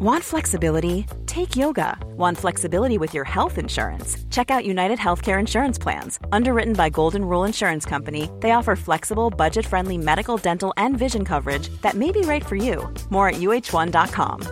Want flexibility? Take yoga. Want flexibility with your health insurance? Check out United Healthcare Insurance Plans. Underwritten by Golden Rule Insurance Company, they offer flexible, budget friendly medical, dental, and vision coverage that may be right for you. More at uh1.com.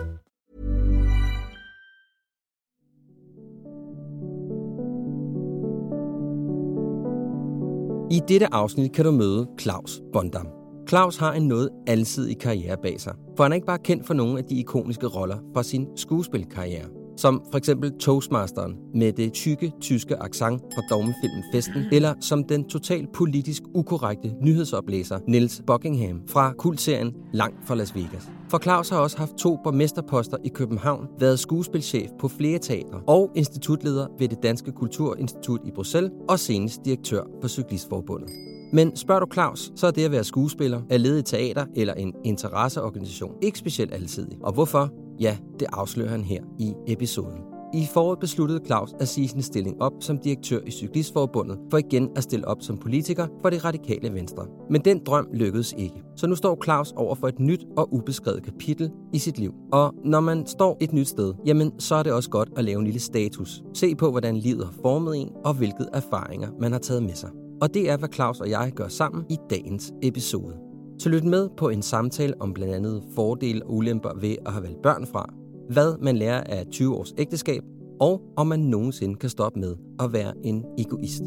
I dette afsnit kan du møde Claus Bondam. Claus har en noget alsidig karriere bag sig, for han er ikke bare kendt for nogle af de ikoniske roller fra sin skuespilkarriere. Som for eksempel Toastmasteren med det tykke tyske accent fra dogmefilmen Festen, eller som den totalt politisk ukorrekte nyhedsoplæser Niels Buckingham fra kultserien Langt fra Las Vegas. For Claus har også haft to borgmesterposter i København, været skuespilchef på flere teatre og institutleder ved det Danske Kulturinstitut i Bruxelles og senest direktør for Cyklistforbundet. Men spørger du Claus, så er det at være skuespiller, at lede i teater eller en interesseorganisation ikke specielt alsidig. Og hvorfor? Ja, det afslører han her i episoden. I foråret besluttede Claus at sige sin stilling op som direktør i Cyklistforbundet, for igen at stille op som politiker for det radikale venstre. Men den drøm lykkedes ikke. Så nu står Claus over for et nyt og ubeskrevet kapitel i sit liv. Og når man står et nyt sted, jamen så er det også godt at lave en lille status. Se på, hvordan livet har formet en, og hvilke erfaringer man har taget med sig. Og det er, hvad Claus og jeg gør sammen i dagens episode. Så lyt med på en samtale om blandt andet fordele og ulemper ved at have valgt børn fra, hvad man lærer af 20 års ægteskab, og om man nogensinde kan stoppe med at være en egoist.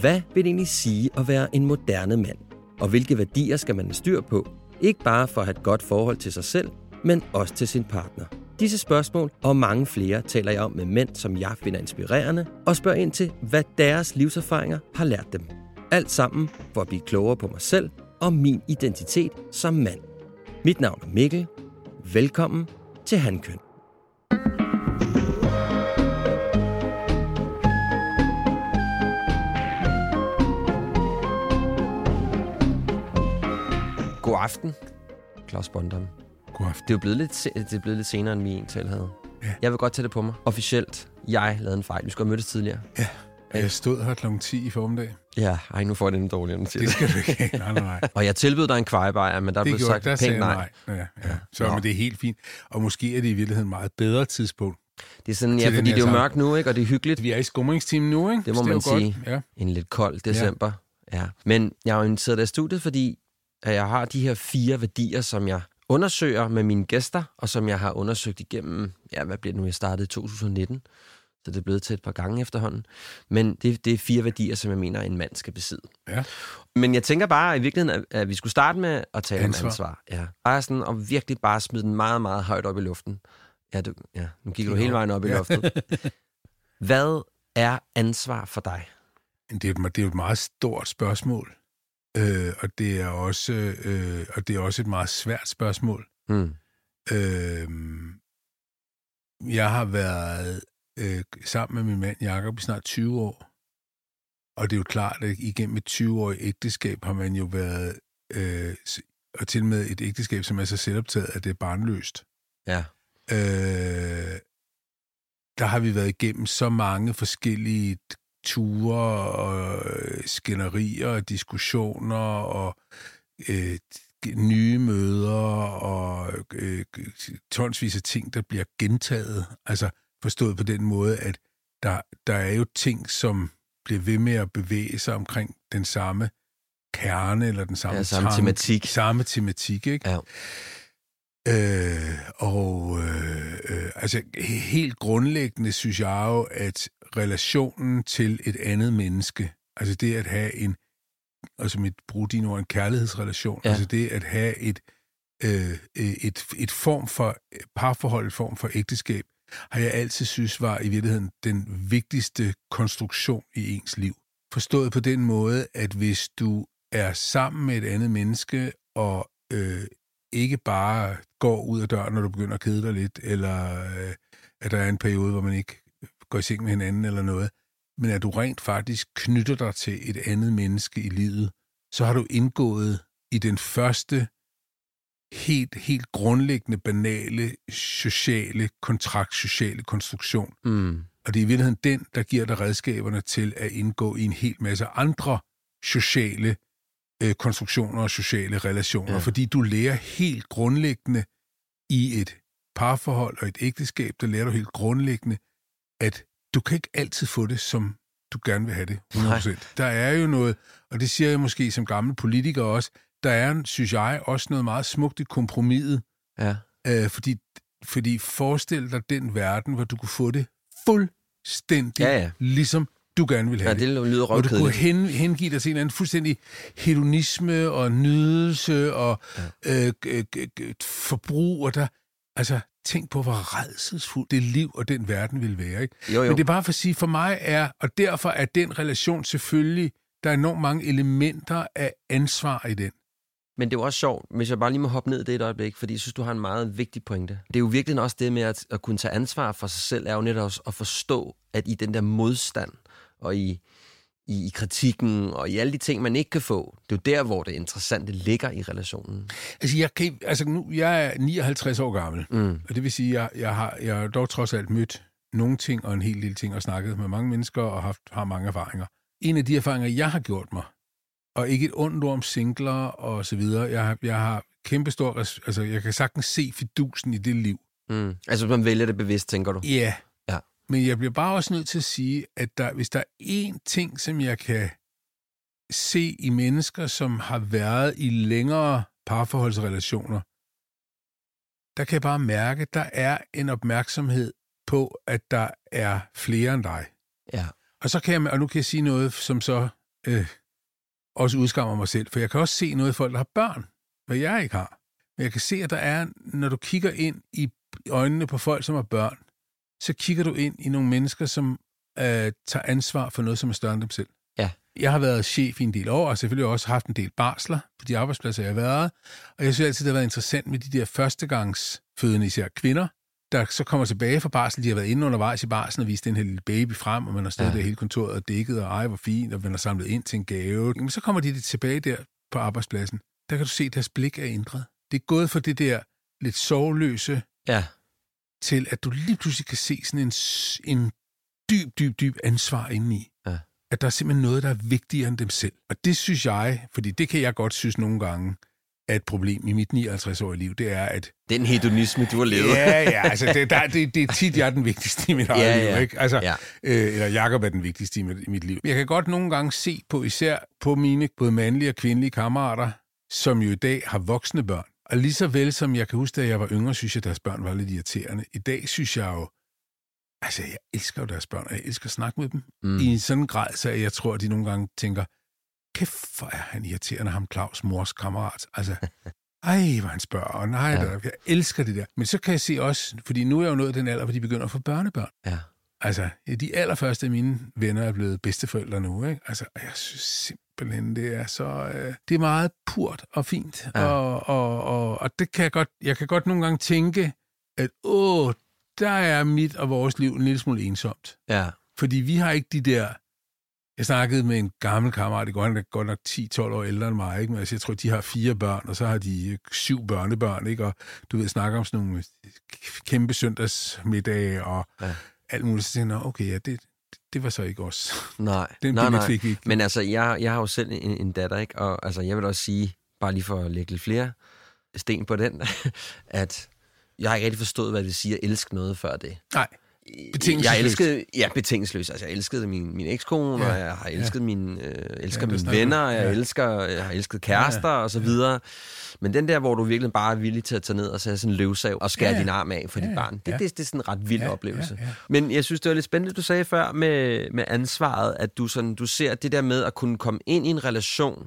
Hvad vil det egentlig sige at være en moderne mand? Og hvilke værdier skal man have styr på? Ikke bare for at have et godt forhold til sig selv, men også til sin partner. Disse spørgsmål og mange flere taler jeg om med mænd, som jeg finder inspirerende, og spørger ind til, hvad deres livserfaringer har lært dem. Alt sammen for at blive klogere på mig selv og min identitet som mand. Mit navn er Mikkel. Velkommen til Handkøn. God aften, Claus Bondam. God aften. Det er jo blevet lidt, det er blevet lidt senere, end vi egentlig havde. Ja. Jeg vil godt tage det på mig. Officielt, jeg lavede en fejl. Vi skulle have mødtes tidligere. Ja, jeg stod her kl. 10 i formiddag. Ja, ej, nu får jeg det endnu dårligere. end Det skal du ikke. Nej, nej, nej. Og jeg tilbød dig en kvejebajer, men der Det blev gjorde, sagt der pænt nej. nej. Ja, ja. Så Nå. men det er helt fint. Og måske er det i virkeligheden et meget bedre tidspunkt. Det er sådan, ja, den fordi det er jo mørkt nu, ikke? Og det er hyggeligt. Vi er i skumringstimen nu, ikke? Det må er man godt. sige. Ja. En lidt kold december. Ja. ja. Men jeg har jo inviteret dig i studiet, fordi at jeg har de her fire værdier, som jeg undersøger med mine gæster, og som jeg har undersøgt igennem, ja, hvad bliver det nu, jeg startede i 2019, så det er blevet til et par gange efterhånden. Men det, det er fire værdier, som jeg mener, en mand skal besidde. Ja. Men jeg tænker bare i virkeligheden, at, at vi skulle starte med at tale Ansvar. om ansvar. Ja. Bare sådan, og virkelig bare smide den meget, meget højt op i luften. Ja, du, ja nu kigger du hele vejen op i Ja. luftet. Hvad er ansvar for dig? Det er, et, det er et meget stort spørgsmål. Øh, og, det er også, øh, og det er også et meget svært spørgsmål. Hmm. Øh, jeg har været øh, sammen med min mand Jakob i snart 20 år. Og det er jo klart, at igennem et 20-årigt ægteskab har man jo været, øh, og til og med et ægteskab, som er så selvoptaget, at det er barnløst. Ja. Øh, der har vi været igennem så mange forskellige ture og skænderier og diskussioner og øh, nye møder og øh, tonsvis af ting, der bliver gentaget. Altså forstået på den måde, at der, der er jo ting, som bliver ved med at bevæge sig omkring den samme kerne eller den samme, Ja, samme tanke- tematik. Samme tematik, ikke? Ja. Øh, og øh, øh, altså helt grundlæggende synes jeg jo, at relationen til et andet menneske, altså det at have en, altså mit bruge dine ord, en kærlighedsrelation, Ja. altså det at have et, øh, et, et form for parforhold, et form for ægteskab, har jeg altid synes var i virkeligheden den vigtigste konstruktion i ens liv. Forstået på den måde, at hvis du er sammen med et andet menneske, og øh, ikke bare går ud af døren, når du begynder at kede dig lidt, eller øh, at der er en periode, hvor man ikke går i seng med hinanden eller noget, men at du rent faktisk knytter dig til et andet menneske i livet, så har du indgået i den første helt, helt grundlæggende, banale, sociale kontrakt, sociale konstruktion. Mm. Og det er i virkeligheden den, der giver dig redskaberne til at indgå i en hel masse andre sociale øh, konstruktioner og sociale relationer, Ja. fordi du lærer helt grundlæggende i et parforhold og et ægteskab, der lærer du helt grundlæggende, at du kan ikke altid få det, som du gerne vil have det. 100%. Der er jo noget, og det siger jeg måske som gammel politiker også, der er, synes jeg, også noget meget smukt i kompromiset, Ja. øh, fordi, fordi forestil dig den verden, hvor du kunne få det fuldstændig, Ja, ja. ligesom du gerne vil have Ja, det. det lyder Hvor du kunne hen, hengive dig til en anden fuldstændig hedonisme og nydelse og ja. øh, g- g- forbrug. Og der, altså, tænk på, hvor redselsfuldt det liv og den verden vil være. Ikke? Jo, jo. Men det er bare for at sige, for mig er, og derfor er den relation selvfølgelig, der er enormt mange elementer af ansvar i den. Men det er jo også sjovt, hvis jeg bare lige må hoppe ned i det et øjeblik, fordi jeg synes, du har en meget vigtig pointe. Det er jo virkelig også det med at, at kunne tage ansvar for sig selv, er jo netop også at forstå, at i den der modstand, og i, i, i kritikken, og i alle de ting, man ikke kan få, det er jo der, hvor det interessante ligger i relationen. Altså, jeg, kan, altså nu, jeg er 59 år gammel, Mm. og det vil sige, at jeg, jeg, har, jeg har dog trods alt mødt nogle ting og en hel lille ting og snakket med mange mennesker og haft, har mange erfaringer. En af de erfaringer, jeg har gjort mig, og ikke et ondt ord om singler og så videre, jeg har, jeg har kæmpestor, altså jeg kan sagtens se fidusen i det liv. Mm. Altså, man vælger det bevidst, tænker du? Ja. Ja. Men jeg bliver bare også nødt til at sige, at der, hvis der er én ting, som jeg kan se i mennesker, som har været i længere parforholdsrelationer, der kan jeg bare mærke, at der er en opmærksomhed på, at der er flere end dig. Ja. Og så kan jeg, og nu kan jeg sige noget, som så øh, også udskammer mig selv, for jeg kan også se noget i folk, der har børn, hvad jeg ikke har. Men jeg kan se, at der er, når du kigger ind i øjnene på folk, som har børn, så kigger du ind i nogle mennesker, som øh, tager ansvar for noget, som er større end dem selv. Ja. Jeg har været chef i en del år, og selvfølgelig også haft en del barsler på de arbejdspladser, jeg har været. Og jeg synes altid, det har været interessant med de der førstegangsfødende, især kvinder, der så kommer tilbage fra barsel. De har været inde undervejs i barslen og vist den her lille baby frem, og man har stået Ja. der hele kontoret og dækket, og ej, hvor fint, og man har samlet ind til en gave. Men så kommer de tilbage der på arbejdspladsen. Der kan du se, at deres blik er ændret. Det er gået fra det der lidt sorgløse Ja. Til, at du lige pludselig kan se sådan en, en dyb, dyb, dyb ansvar indeni. Ja. At der er simpelthen noget, der er vigtigere end dem selv. Og det synes jeg, fordi det kan jeg godt synes nogle gange, er et problem i mit 59-årige liv, det er, at Den hedonisme, du har levet. Ja, ja, altså det, der, det, det er tit, jeg er den vigtigste i mit eget Ja, liv, ja. ikke? Altså, Ja. øh, eller Jakob er den vigtigste i mit, i mit liv. Jeg kan godt nogle gange se på, især på mine både mandlige og kvindelige kammerater, som jo i dag har voksne børn. Og lige så vel som jeg kan huske, da jeg var yngre, synes jeg, at deres børn var lidt irriterende. I dag synes jeg jo, altså jeg elsker jo deres børn, og jeg elsker at snakke med dem. Mm. I en sådan grad, så jeg tror, at de nogle gange tænker, kæft, hvor er han irriterende, ham Claus mors kammerat. Altså, ej, hvor han spørger, og nej, Ja. der, jeg elsker det der. Men så kan jeg se også, fordi nu er jeg jo nået den alder, hvor de begynder at få børnebørn. Ja. Altså, de allerførste af mine venner er blevet bedsteforældre nu, ikke? Altså, jeg synes simpelthen, det er så... Øh, det er meget purt og fint, Ja. og, og, og, og det kan jeg godt... Jeg kan godt nogle gange tænke, at åh, der er mit og vores liv en lille smule ensomt. Ja. Fordi vi har ikke de der... Jeg snakkede med en gammel kammerat, i går, er godt nok 10-12 år ældre end mig, ikke? men altså, jeg tror, de har fire børn, og så har de øh, syv børnebørn, ikke? og du ved, snakker om sådan nogle øh, kæmpe søndagsmiddage og Ja. alt muligt. Så tænker jeg, "Nå, okay, ja, det, det var så ikke os. Nej, Den nej, nej. fik ikke. Men altså, jeg, jeg har jo selv en, en datter, ikke? Og altså, jeg vil også sige, bare lige for at lægge lidt flere sten på den, at jeg har ikke rigtig forstået, hvad det vil sige at elske noget før det. Nej, Jeg elskede, ja, betingelsesløst. Altså, jeg elskede min, min ekskone, ja, Ja, og jeg har elsket ja. mine, øh, elsker det mine venner, og jeg, Ja. elsker, jeg har elsket kærester, og så videre. Men den der, hvor du virkelig bare er villig til at tage ned og sætte sådan en løvsav og skære Ja, ja. din arm af for dit Ja, barn, det, ja. det, det er sådan en ret vild Ja, oplevelse. ja, ja. Men jeg synes, det var lidt spændende, du sagde før med, med ansvaret, at du, sådan, du ser det der med at kunne komme ind i en relation,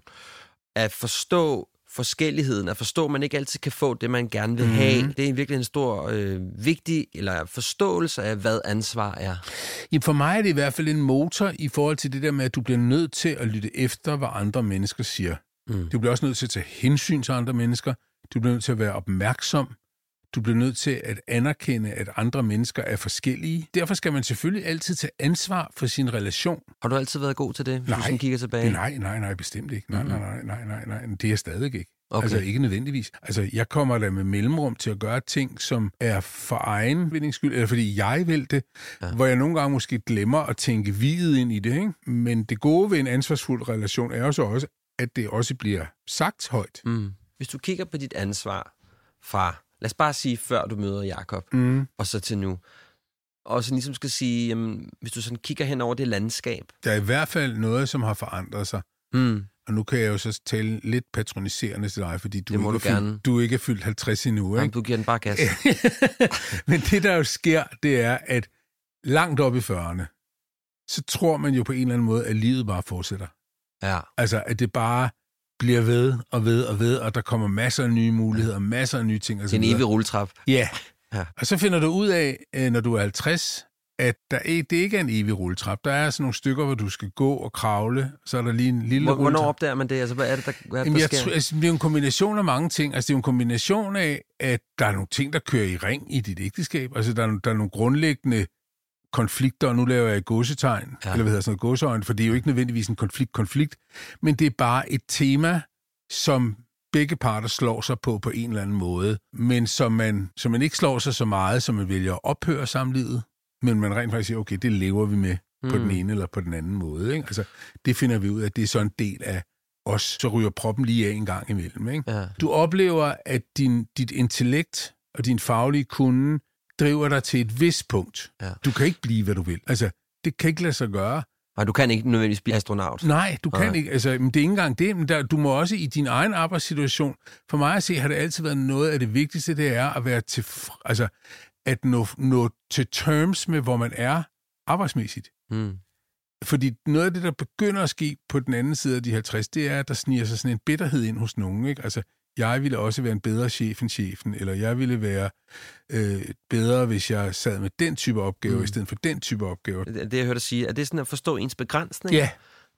at forstå forskelligheden, at forstå, at man ikke altid kan få det, man gerne vil have. Mhm. Det er virkelig en stor, øh, vigtig eller forståelse af, hvad ansvar er. Jamen, for mig er det i hvert fald en motor i forhold til det der med, at du bliver nødt til at lytte efter, hvad andre mennesker siger. Mm. Du bliver også nødt til at tage hensyn til andre mennesker. Du bliver nødt til at være opmærksom. Du bliver nødt til at anerkende, at andre mennesker er forskellige. Derfor skal man selvfølgelig altid tage ansvar for sin relation. Har du altid været god til det, hvis du Nej. sådan kigger tilbage? Nej, nej, nej, bestemt ikke. Nej, nej, nej, nej, nej, nej. Det er jeg stadig ikke. Okay. Altså ikke nødvendigvis. Altså jeg kommer der med mellemrum til at gøre ting, som er for egen vindings skyld, eller fordi jeg vil det, ja. hvor jeg nogle gange måske glemmer at tænke videt ind i det. Ikke? Men det gode ved en ansvarsfuld relation er jo så også, at det også bliver sagt højt. Mm. Hvis du kigger på dit ansvar fra, lad os bare sige, før du møder Jakob, mm. og så til nu, og så ligesom skal sige, jamen, hvis du sådan kigger hen over det landskab. Der er i hvert fald noget, som har forandret sig. Mm. Og nu kan jeg jo så tale lidt patroniserende til dig, fordi du, ikke, du, er fyldt, du ikke er fyldt 50 endnu. Ikke? Jamen, du giver den bare gas. Men det, der jo sker, det er, at langt op i 40'erne, så tror man jo på en eller anden måde, at livet bare fortsætter. Ja. Altså, at det bare bliver ved og ved og ved, og der kommer masser af nye muligheder, masser af nye ting. Det er en evig rulletrap. Ja. ja. Og så finder du ud af, øh, når du er 50, at der er, det ikke er en evig rulletrap. Der er sådan nogle stykker, hvor du skal gå og kravle, så er der lige en lille Hvornår Hvornår opdager man det? Altså, hvad er det, der, hvad er det, der sker? Tror, altså, det er jo en kombination af mange ting. Altså, det er jo en kombination af, at der er nogle ting, der kører i ring i dit ægteskab. Altså, der er, der er nogle grundlæggende konflikter, og nu laver jeg et godsetegn, ja. eller hvad hedder sådan noget godseøjne, for det er jo ikke nødvendigvis en konflikt-konflikt, men det er bare et tema, som begge parter slår sig på på en eller anden måde, men som man, som man ikke slår sig så meget, som man vælger at ophøre samlivet, men man rent faktisk siger, okay, det lever vi med mm. på den ene eller på den anden måde. Ikke? Altså, det finder vi ud af, at det er så en del af os, så ryger proppen lige af en gang imellem. Ikke? Ja. Du oplever, at din, dit intellekt og din faglige kunde driver dig til et vis punkt. Ja. Du kan ikke blive, hvad du vil. Altså, det kan ikke lade sig gøre. Nej, du kan ikke nødvendigvis blive astronaut. Nej, du kan Nej. ikke. Altså, men det er ikke engang det. Men der, du må også i din egen arbejdssituation, for mig at se, har det altid været noget af det vigtigste, det er at være til, altså, at nå, nå til terms med, hvor man er arbejdsmæssigt. Mm. Fordi noget af det, der begynder at ske på den anden side af de 50, det er, at der sniger sig sådan en bitterhed ind hos nogen. Ikke? Altså, jeg ville også være en bedre chef end chefen, eller jeg ville være øh, bedre, hvis jeg sad med den type opgave, mm. i stedet for den type opgave. Det, det jeg hørte dig sige, er det sådan at forstå ens begrænsning? Ja,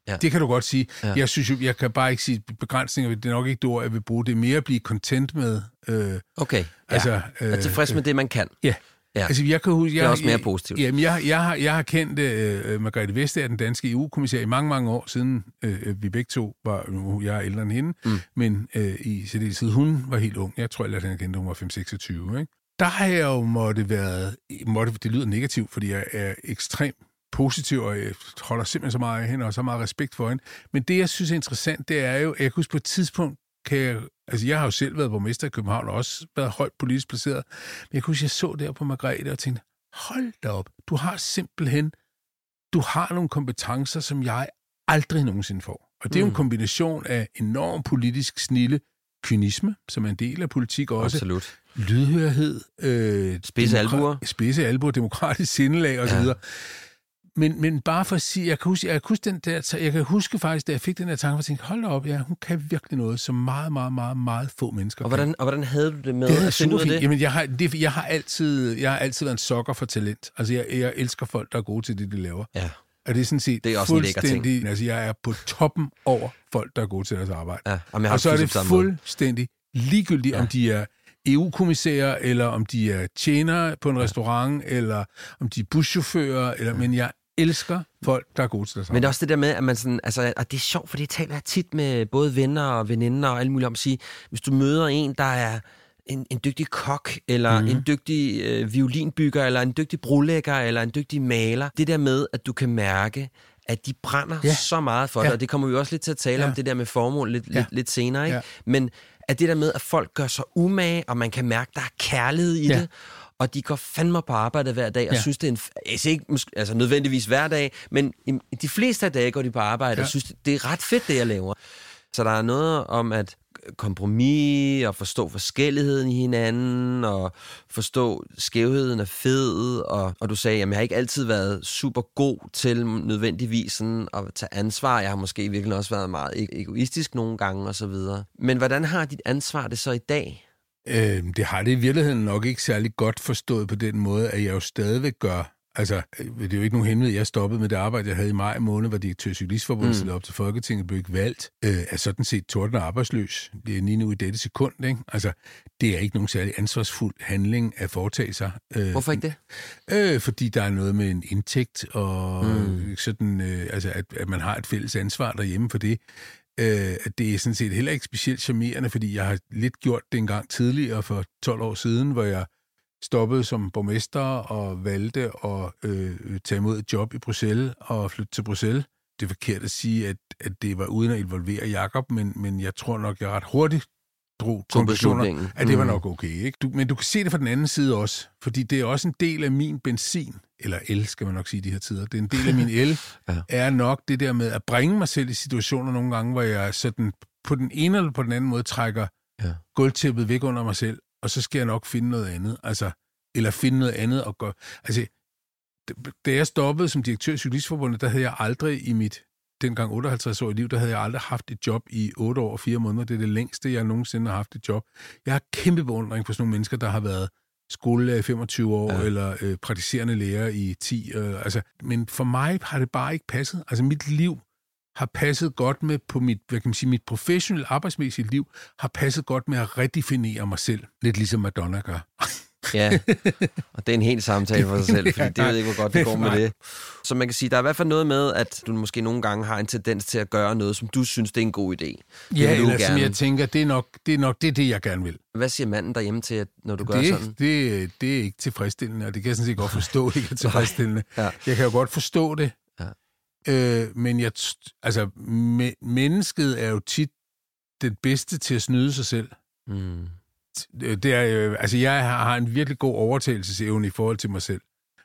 Ja. Det kan du godt sige. Ja. Jeg synes jo, jeg kan bare ikke sige begrænsninger, det er nok ikke det ord, jeg vil bruge. Det er mere at blive content med. Øh, okay, altså, ja. Øh, er tilfreds med det, man kan. Ja. Ja. Altså, jeg kan huske, jeg, det er også mere positivt. Jamen, jeg, jeg, har, jeg har kendt uh, Margrethe Vestager, den danske EU-kommissær, i mange, mange år siden uh, vi begge to var, nu jeg er ældre end hende, mm. men uh, i særdeleshed hun var helt ung. Jeg tror, jeg lærte hende kendte, hun var 5-26. Ikke? Der har jeg jo måtte været, måtte, det lyder negativt, fordi jeg er ekstremt positiv, og jeg holder simpelthen så meget af hende, og så meget respekt for hende. Men det, jeg synes er interessant, det er jo, at jeg kunne på et tidspunkt, kan jeg, altså jeg har jo selv været borgmester i København, og også været højt politisk placeret, men jeg kunne huske, jeg så der på Margrethe og tænkte, hold da op, du har simpelthen, du har nogle kompetencer, som jeg aldrig nogensinde får. Og det er jo mm. en kombination af enorm politisk snille, kynisme, som er en del af politik også. Absolut. Lydhørhed. Øh, spidse albuer. Spidse albuer, demokratisk sindelag osv. Ja men, men bare for at sige, jeg kan huske, jeg kan huske, den der, jeg kan huske faktisk, da jeg fik den der tanke, jeg tænkte, hold op, ja, hun kan virkelig noget, som meget, meget, meget, meget få mennesker og hvordan, Og hvordan havde du det med det at finde ud af det? Jamen, jeg har, det, jeg har altid, jeg har altid været en sokker for talent. Altså, jeg, jeg elsker folk, der er gode til det, de laver. Ja. Og det er sådan set det er også fuldstændig, en altså jeg er på toppen over folk, der er gode til deres arbejde. Ja, og så er det fuldstændig ligegyldigt, ja. om de er EU-kommissærer, eller om de er tjenere på en restaurant, eller om de er buschauffører, eller, men jeg elsker folk, der er gode til det Men det er også det der med, at man sådan, altså, og det er sjovt, for det taler jeg tit med både venner og veninder og alle mulige om at sige, hvis du møder en, der er en, en dygtig kok, eller mm. en dygtig øh, violinbygger, eller en dygtig brolægger, eller en dygtig maler, det der med, at du kan mærke, at de brænder ja. så meget for ja. det, og det kommer vi også lidt til at tale ja. om, det der med formål lidt, ja. lidt, lidt senere, ikke? Ja. Men at det der med, at folk gør sig umage, og man kan mærke, at der er kærlighed i ja. det, og de går fandme på arbejde hver dag, og ja. synes, det er en... Altså ikke altså nødvendigvis hver dag, men de fleste af dage går de på arbejde, ja. og synes, det er ret fedt, det jeg laver. Så der er noget om at kompromis, og forstå forskelligheden i hinanden, og forstå skævheden af fed, og, og du sagde, at jeg har ikke altid været super god til nødvendigvis sådan at tage ansvar. Jeg har måske virkelig også været meget e-, egoistisk nogle gange, og så videre. Men hvordan har dit ansvar det så i dag? Øh, det har det i virkeligheden nok ikke særlig godt forstået på den måde, at jeg jo stadigvæk gør Altså, det er jo ikke nogen hemmelighed. Jeg stoppede med det arbejde, jeg havde i maj måned, var direktør cyklistforbundet, mm. op til Folketinget, blev ikke valgt. Øh, er sådan set torden arbejdsløs. Det er lige nu i dette sekund, ikke? Altså, det er ikke nogen særlig ansvarsfuld handling at foretage sig. Øh, Hvorfor ikke det? Øh, fordi der er noget med en indtægt, og mm. sådan, øh, altså, at, at man har et fælles ansvar derhjemme for det. Øh, det er sådan set heller ikke specielt charmerende, fordi jeg har lidt gjort det en gang tidligere for 12 år siden, hvor jeg stoppede som borgmester og valgte at øh, tage imod et job i Bruxelles og flytte til Bruxelles. Det er forkert at sige, at, at det var uden at involvere Jakob, men, men jeg tror nok, jeg ret hurtigt drog konklusioner, at det var mm. nok okay. Ikke? Du, men du kan se det fra den anden side også, fordi det er også en del af min benzin, eller el, skal man nok sige i de her tider. Det er en del af min el, ja. er nok det der med at bringe mig selv i situationer nogle gange, hvor jeg sådan på den ene eller på den anden måde trækker ja. gulvtæppet væk under mig selv, og så skal jeg nok finde noget andet. Altså, eller finde noget andet at gøre. Altså, da jeg stoppede som direktør i Cyklistforbundet, der havde jeg aldrig i mit dengang 58 år i liv, der havde jeg aldrig haft et job i 8 år og 4 måneder. Det er det længste, jeg nogensinde har haft et job. Jeg har kæmpe beundring for sådan nogle mennesker, der har været skolelærer i 25 år, ja. eller øh, praktiserende lærer i 10. Øh, altså, men for mig har det bare ikke passet. Altså, mit liv har passet godt med på mit, hvad kan man sige, mit professionelle arbejdsmæssige liv, har passet godt med at redefinere mig selv. Lidt ligesom Madonna gør. ja, og det er en helt samtale for sig selv, fordi det ved ikke, hvor godt det går med det. Så man kan sige, der er i hvert fald noget med, at du måske nogle gange har en tendens til at gøre noget, som du synes, det er en god idé. Ja, eller gerne... som jeg tænker, det er nok det, er nok det, det, jeg gerne vil. Hvad siger manden derhjemme til, når du gør det, sådan? Det, det er ikke tilfredsstillende, og det kan jeg sådan set godt forstå, ikke er tilfredsstillende. ja. Jeg kan jo godt forstå det, ja. øh, men jeg, altså, me, mennesket er jo tit det bedste til at snyde sig selv. Mm det er, øh, altså jeg har en virkelig god overtagelsesevne i forhold til mig selv.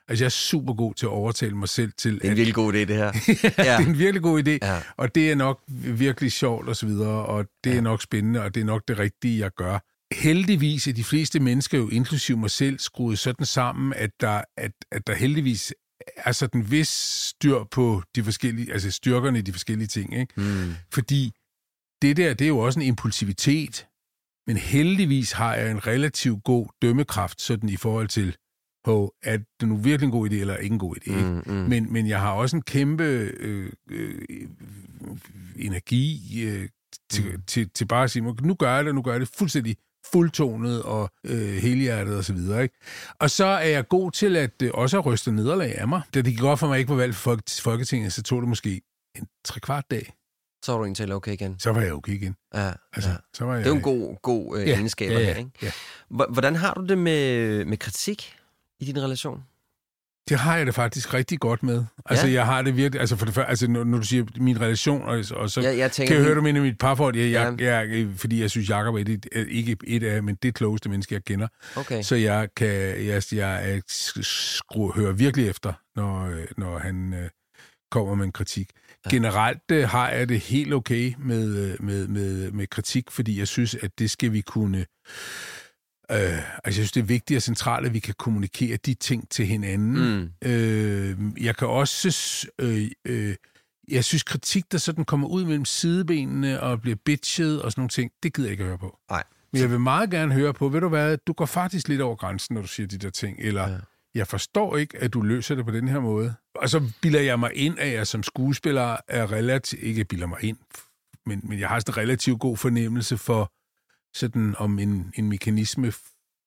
Altså, jeg er super god til at overtale mig selv til... Det er en at, virkelig god idé, det her. ja, ja, det er en virkelig god idé, ja. og det er nok virkelig sjovt og så videre, og det ja. er nok spændende, og det er nok det rigtige, jeg gør. Heldigvis er de fleste mennesker, jo inklusive mig selv, skruet sådan sammen, at der, at, at der heldigvis er sådan vis styr på de forskellige, altså styrkerne i de forskellige ting, ikke? Mm. Fordi det der, det er jo også en impulsivitet, men heldigvis har jeg en relativt god dømmekraft, sådan i forhold til, på, at det nu virkelig en god idé, eller ikke en god idé. Ikke? Mm, mm. Men, men jeg har også en kæmpe øh, øh, energi øh, til, mm. til, til bare at sige, nu gør jeg det, nu gør jeg det fuldstændig fuldtonet og øh, helhjertet og så videre. Ikke? Og så er jeg god til at øh, også at ryste nederlag af mig. Da det gik godt for mig ikke på valg for Folketinget, så tog det måske en tre kvart dag. Så var du egentlig okay igen? Så var jeg okay igen. Ja, altså, ja. Så var jeg, det er jo en god, god øh, ja, egenskab ja, ja, her, ikke? Ja. Hvordan har du det med, med kritik i din relation? Det har jeg det faktisk rigtig godt med. Altså, ja. jeg har det virkelig... Altså, for det første, altså, når, når du siger min relation, og, og så ja, jeg tænker, kan jeg høre dig med mit parforhold, jeg, jeg, ja. jeg, fordi jeg synes, Jacob er et, ikke et af, men det klogeste menneske, jeg kender. Okay. Så jeg kan... Jeg, jeg, jeg skru, hører virkelig efter, når, når han øh, kommer med en kritik. Generelt øh, har jeg det helt okay med, øh, med, med, med kritik, fordi jeg synes, at det skal vi kunne... Øh, altså, jeg synes, det er vigtigt og centralt, at vi kan kommunikere de ting til hinanden. Mm. Øh, jeg kan også... Øh, øh, jeg synes, kritik, der sådan kommer ud mellem sidebenene og bliver bitchet og sådan nogle ting, det gider jeg ikke at høre på. Nej. Men jeg vil meget gerne høre på, ved du hvad, du går faktisk lidt over grænsen, når du siger de der ting, eller... Ja jeg forstår ikke, at du løser det på den her måde. Og så bilder jeg mig ind, at jeg som skuespiller er relativt, ikke bilder mig ind, men, men jeg har sådan en relativt god fornemmelse for, sådan om en, en mekanisme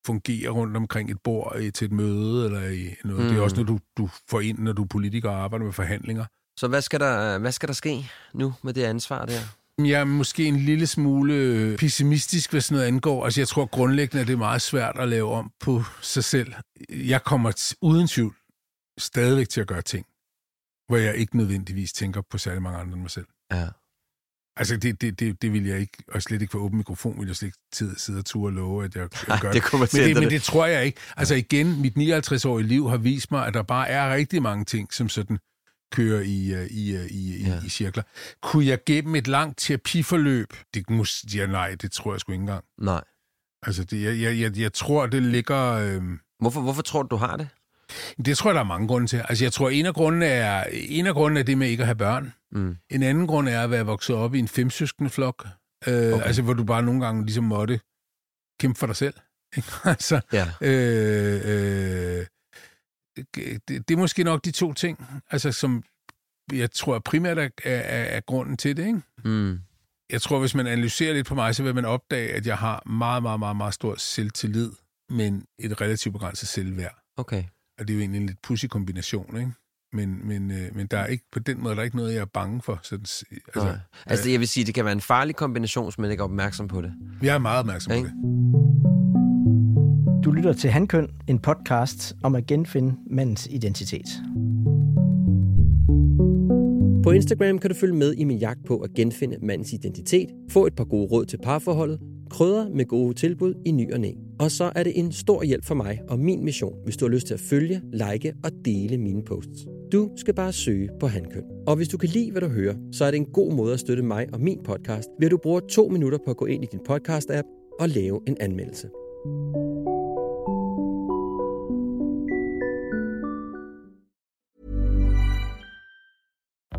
fungerer rundt omkring et bord til et møde, eller i noget. Mm. Det er også mm. noget, du, du får ind, når du er politiker og arbejder med forhandlinger. Så hvad skal, der, hvad skal der ske nu med det ansvar der? Jeg er måske en lille smule pessimistisk, hvad sådan noget angår. Altså, jeg tror grundlæggende, at det er meget svært at lave om på sig selv. Jeg kommer uden tvivl stadigvæk til at gøre ting, hvor jeg ikke nødvendigvis tænker på særlig mange andre end mig selv. Ja. Altså, det, det, det, det vil jeg ikke, og slet ikke for åben mikrofon, vil jeg slet ikke tid, sidde og ture og love, at jeg, jeg gør det. Men det, men det tror jeg ikke. Altså igen, mit 59-årige liv har vist mig, at der bare er rigtig mange ting, som sådan kører i, øh, i, øh, i, i, ja. i cirkler. Kunne jeg gennem et langt terapiforløb? Det mus, ja, nej, det tror jeg sgu ikke engang. Nej. Altså, det, jeg, jeg, jeg, jeg tror, det ligger... Øh... Hvorfor, hvorfor tror du, du har det? Det tror jeg, der er mange grunde til. Altså, jeg tror, en af grundene er, en af grundene er det med ikke at have børn. Mm. En anden grund er at være vokset op i en femsøskende flok. Øh, okay. Altså, hvor du bare nogle gange ligesom måtte kæmpe for dig selv. altså, ja. øh, øh, det, det er måske nok de to ting, altså som jeg tror primært er, er, er grunden til det, ikke? Mm. Jeg tror, hvis man analyserer lidt på mig, så vil man opdage, at jeg har meget, meget, meget, meget stor selvtillid, men et relativt begrænset selvværd. Okay. Og det er jo egentlig en lidt pussy kombination, ikke? Men, men, øh, men der er ikke, på den måde der er ikke noget, jeg er bange for. Sådan, altså, Nej. altså, jeg vil sige, det kan være en farlig kombination, hvis man ikke er opmærksom på det. Jeg er meget opmærksom okay. på det. Du lytter til Handkøn, en podcast om at genfinde mandens identitet. På Instagram kan du følge med i min jagt på at genfinde mandens identitet, få et par gode råd til parforholdet, krydder med gode tilbud i ny og næ. Og så er det en stor hjælp for mig og min mission, hvis du har lyst til at følge, like og dele mine posts. Du skal bare søge på Handkøn. Og hvis du kan lide, hvad du hører, så er det en god måde at støtte mig og min podcast, ved at du bruger to minutter på at gå ind i din podcast-app og lave en anmeldelse.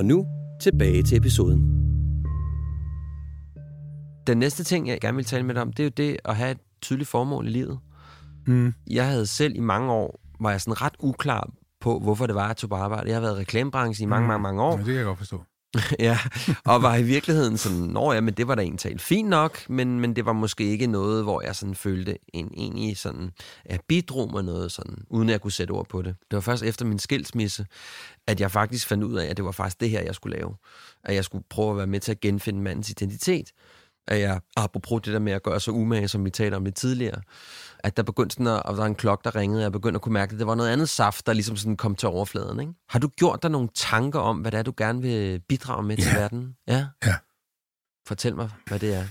Og nu tilbage til episoden. Den næste ting, jeg gerne vil tale med dig om, det er jo det at have et tydeligt formål i livet. Mm. Jeg havde selv i mange år, var jeg sådan ret uklar på, hvorfor det var, at jeg tog på arbejde. Jeg har været i reklamebranchen i mange, mm. mange, mange år. Ja, det kan jeg godt forstå. ja, og var i virkeligheden sådan, nå ja, men det var da egentlig fint nok, men, men det var måske ikke noget, hvor jeg sådan følte en egentlig sådan, at bidrog med noget sådan, uden at jeg kunne sætte ord på det. Det var først efter min skilsmisse, at jeg faktisk fandt ud af, at det var faktisk det her, jeg skulle lave. At jeg skulle prøve at være med til at genfinde mandens identitet. At jeg, apropos det der med at gøre så umage, som vi talte om lidt tidligere, at der begyndte sådan at, at der en klok, der ringede, og jeg begyndte at kunne mærke, at det var noget andet saft, der ligesom sådan kom til overfladen. Ikke? Har du gjort dig nogle tanker om, hvad det er, du gerne vil bidrage med ja. til verden? Ja. ja. Fortæl mig, hvad det er.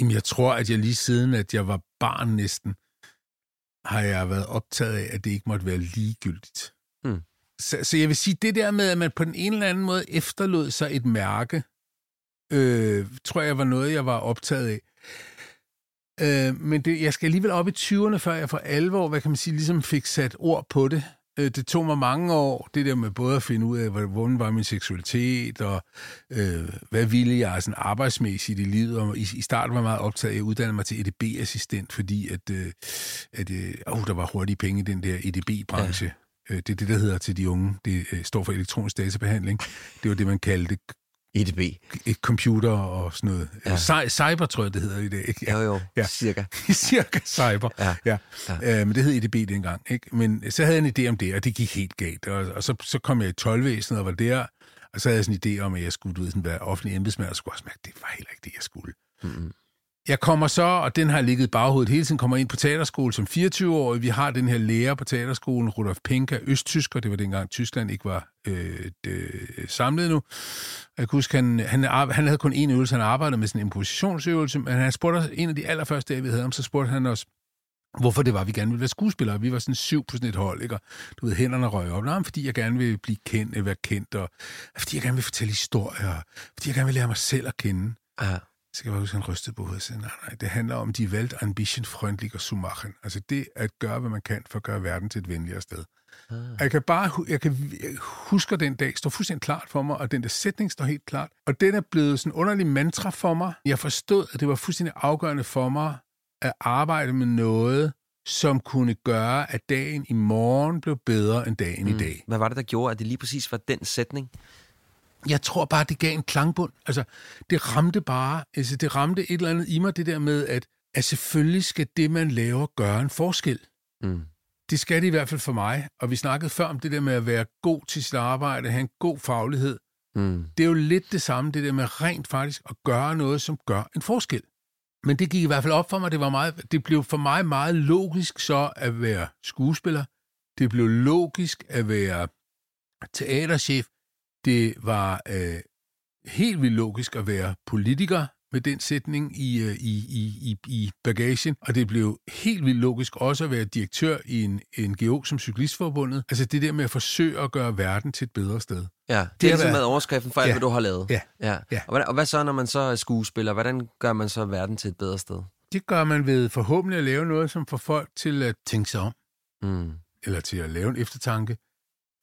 Jamen, jeg tror, at jeg lige siden, at jeg var barn næsten, har jeg været optaget af, at det ikke måtte være ligegyldigt. Mm. Så, så jeg vil sige, det der med, at man på den ene eller anden måde efterlod sig et mærke, øh, tror jeg var noget, jeg var optaget af. Øh, men det, jeg skal alligevel op i 20'erne, før jeg for alvor, hvad kan man sige, ligesom fik sat ord på det. Øh, det tog mig mange år, det der med både at finde ud af, hvordan var min seksualitet, og øh, hvad ville jeg sådan arbejdsmæssigt i livet. Og i, i starten var jeg meget optaget af at uddanne mig til EDB-assistent, fordi at, øh, at øh, oh, der var hurtige penge i den der EDB-branche. Ja. Øh, det er det, der hedder til de unge. Det øh, står for elektronisk databehandling. Det var det, man kaldte EDB. Et computer og sådan noget. Ja. cyber, tror jeg, det hedder i dag. Ikke? Ja. Jo, jo. Ja. Cirka. Cirka cyber. Ja. ja. ja. Øh, men det hed EDB dengang. Ikke? Men så havde jeg en idé om det, og det gik helt galt. Og, og så, så kom jeg i 12 og var der, og så havde jeg sådan en idé om, at jeg skulle du ved, sådan være offentlig embedsmand, og skulle også mærke, at det var heller ikke det, jeg skulle. Mm-hmm. Jeg kommer så, og den har ligget i baghovedet hele tiden, kommer ind på teaterskole som 24-årig. Vi har den her lærer på teaterskolen, Rudolf Penka, østtysker. Det var dengang Tyskland ikke var øh, det, samlet nu. Jeg kan huske, han, han, han havde kun én øvelse. Han arbejdede med sådan en improvisationsøvelse, men han spurgte os, en af de allerførste dage, vi havde ham, så spurgte han os, hvorfor det var, vi gerne ville være skuespillere. Vi var sådan syv på sådan et hold, ikke? Og du ved, hænderne røg op. Nej, fordi jeg gerne vil blive kendt, være kendt, og fordi jeg gerne vil fortælle historier, fordi jeg gerne vil lære mig selv at kende. Ja. Så kan jeg huske, han rystede på hovedet og nej, nej, det handler om de valgt ambition freundlich og sumachen. Altså det at gøre, hvad man kan for at gøre verden til et venligere sted. Ah. Jeg kan bare jeg kan huske den dag, står fuldstændig klart for mig, og den der sætning står helt klart. Og den er blevet sådan en underlig mantra for mig. Jeg forstod, at det var fuldstændig afgørende for mig at arbejde med noget, som kunne gøre, at dagen i morgen blev bedre end dagen mm. i dag. Hvad var det, der gjorde, at det lige præcis var den sætning? Jeg tror bare, det gav en klangbund. Altså, det ramte bare, altså, det ramte et eller andet i mig, det der med, at at selvfølgelig skal det, man laver, gøre en forskel. Mm. Det skal det i hvert fald for mig. Og vi snakkede før om det der med at være god til sit arbejde, have en god faglighed. Mm. Det er jo lidt det samme, det der med rent faktisk at gøre noget, som gør en forskel. Men det gik i hvert fald op for mig. Det, var meget, det blev for mig meget logisk så at være skuespiller. Det blev logisk at være teaterchef. Det var øh, helt vildt logisk at være politiker med den sætning i, øh, i, i, i, i bagagen, og det blev helt vildt logisk også at være direktør i en NGO som Cyklistforbundet. Altså det der med at forsøge at gøre verden til et bedre sted. Ja, det, det er ligesom været- været overskriften for alt, Ja. hvad du har lavet. Ja. ja. Ja. Og, hvordan, og hvad så, når man så er skuespiller? Hvordan gør man så verden til et bedre sted? Det gør man ved forhåbentlig at lave noget, som får folk til at tænke sig om, Mm. eller til at lave en eftertanke,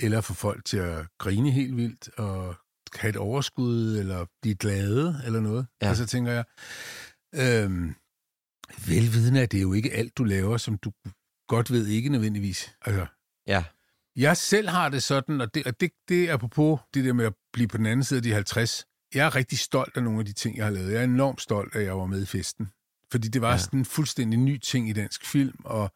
eller få folk til at grine helt vildt, og have et overskud, eller blive glade, eller noget. Ja. Og så tænker jeg, øhm, velvidende, at det er jo ikke alt, du laver, som du godt ved ikke nødvendigvis. Altså, Ja. Jeg selv har det sådan, og det, og det, det er apropos det der med at blive på den anden side af de 50. Jeg er rigtig stolt af nogle af de ting, jeg har lavet. Jeg er enormt stolt af, at jeg var med i festen. Fordi det var ja. sådan en fuldstændig ny ting i dansk film, og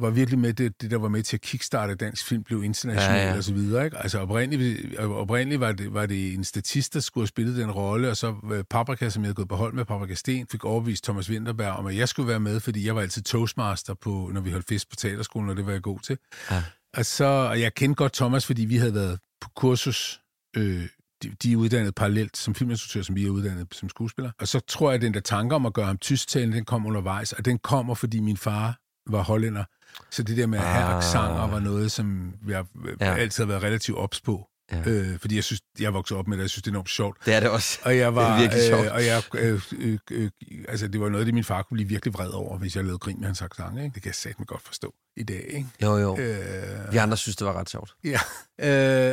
var virkelig med det, det der var med til at kickstarte, dansk film blev international Ja, ja, og så videre. Ikke? Altså oprindeligt, oprindeligt var, det, var det en statist, der skulle have spillet den rolle, og så øh, Paprika, som jeg havde gået på hold med, Paprika Sten, fik overvist Thomas Winterberg om, at jeg skulle være med, fordi jeg var altid toastmaster, på, når vi holdt fest på teaterskolen, og det var jeg god til. Ja. Og, så, og jeg kendte godt Thomas, fordi vi havde været på kursus. Øh, de, de er uddannet parallelt som filminstruktør, som vi er uddannet som skuespiller. Og så tror jeg, at den der tanke om at gøre ham tysktalende, den kom undervejs. Og den kommer, fordi min far var hollænder. Så det der med at have Ah. accenter var noget, som jeg Ja. ja. altid har været relativt ops på. Ja. Øh, fordi jeg synes, jeg voksede op med det, jeg synes, det er enormt sjovt. Det er det også. Og jeg var, Det er virkelig sjovt. Øh, og jeg, øh, øh, øh, altså, det var noget, det min far kunne blive virkelig vred over, hvis jeg lavede grin med hans accent. Ikke? Det kan jeg satme godt forstå i dag. Ikke? Jo, jo. Øh, Vi andre synes, det var ret sjovt. Ja,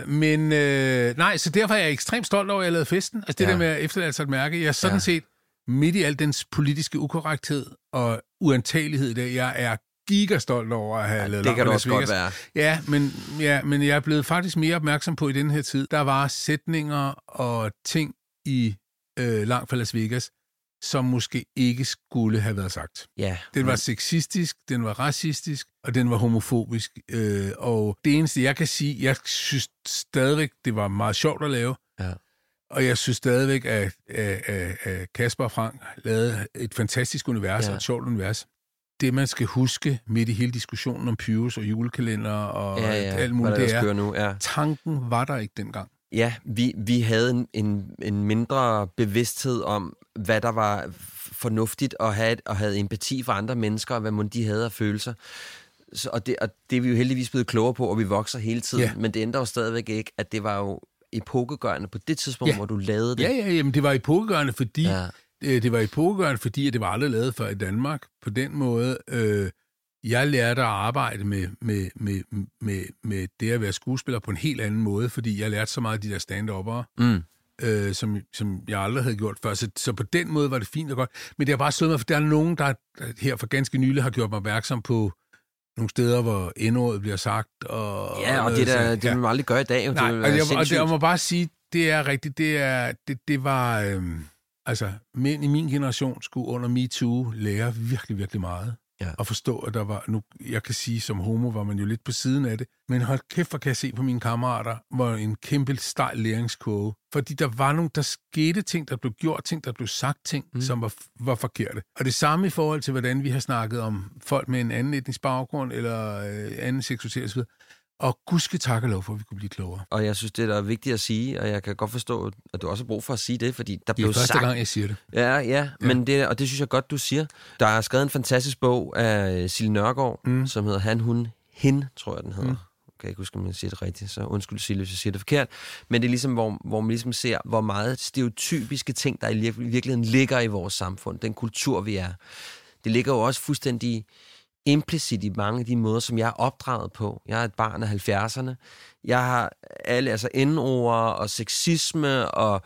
øh, men øh, nej, så derfor er jeg ekstremt stolt over, at jeg lavede festen. Altså det Ja. der med at efterlade sig et mærke. Jeg er sådan ja. set midt i al dens politiske ukorrekthed og uantagelighed i dag. Jeg er gigastolt over at have ja, lavet Det kan fra også godt være. Ja men, ja, men jeg er blevet faktisk mere opmærksom på i den her tid. Der var sætninger og ting i øh, Langt fra Las Vegas, som måske ikke skulle have været sagt. Ja. Den Mm. var sexistisk, den var racistisk, og den var homofobisk. Øh, og det eneste, jeg kan sige, jeg synes stadigvæk, det var meget sjovt at lave. Og jeg synes stadigvæk, at, at, at, at Kasper og Frank lavede et fantastisk univers Ja. og et sjovt univers. Det, man skal huske midt i hele diskussionen om Pyrus og julekalender og ja, ja. alt muligt, det er, nu, ja. tanken var der ikke dengang. Ja, vi, vi havde en, en, en mindre bevidsthed om, hvad der var fornuftigt at have, og havde empati for andre mennesker, og hvad må de havde af følelser. Så, og, det, og det er vi jo heldigvis blevet klogere på, og vi vokser hele tiden. Ja. Men det ændrer jo stadigvæk ikke, at det var jo epokegørende på det tidspunkt, Ja. hvor du lavede det. Ja, ja, jamen det var epokegørende, fordi Ja. øh, det var epokegørende, fordi at det var aldrig lavet før i Danmark. På den måde, øh, jeg lærte at arbejde med, med, med, med, med det at være skuespiller på en helt anden måde, fordi jeg lærte så meget af de der stand-uppere, Mm. øh, som, som jeg aldrig havde gjort før. Så, så på den måde var det fint og godt. Men det har bare slået mig, for der er nogen, der der her for ganske nylig har gjort mig opmærksom på nogle steder, hvor endordet bliver sagt. Og, Ja, og det, der, det vil man aldrig gøre i dag. Nej, det og jeg, og det, jeg må bare sige, det er rigtigt, det er, det, det var, øhm, altså, mænd i min generation skulle under MeToo lære virkelig, virkelig meget. Ja. Og forstå, at der var, nu, jeg kan sige, som homo var man jo lidt på siden af det, men hold kæft, hvor kan jeg se på mine kammerater, var en kæmpe stejl læringskurve. Fordi der var nogle, der skete ting, der blev gjort ting, der blev sagt ting, mm. som var, var forkerte. Og det samme i forhold til, hvordan vi har snakket om folk med en anden etnisk baggrund, eller øh, anden seksualitet osv. Og gudske tak og lov for, at vi kunne blive klogere. Og jeg synes, det er vigtigt at sige, og jeg kan godt forstå, at du også har brug for at sige det, fordi der Det er blev første sagt... gang, jeg siger det. Ja, ja, men det, og det synes jeg godt, du siger. Der er skrevet en fantastisk bog af Sille Nørgaard, mm. Som hedder Han, Hun, Hin, tror jeg, den hedder. Mm. kan jeg ikke huske, om jeg siger det rigtigt, så undskyld Sille, hvis jeg siger det forkert. Men det er ligesom, hvor, hvor man ligesom ser, hvor meget stereotypiske ting, der i vir- virkeligheden ligger i vores samfund, den kultur, vi er. Det ligger jo også fuldstændig implicit i mange af de måder, som jeg er opdraget på. Jeg er et barn af 70'erne. Jeg har alle, altså N-ord og sexisme og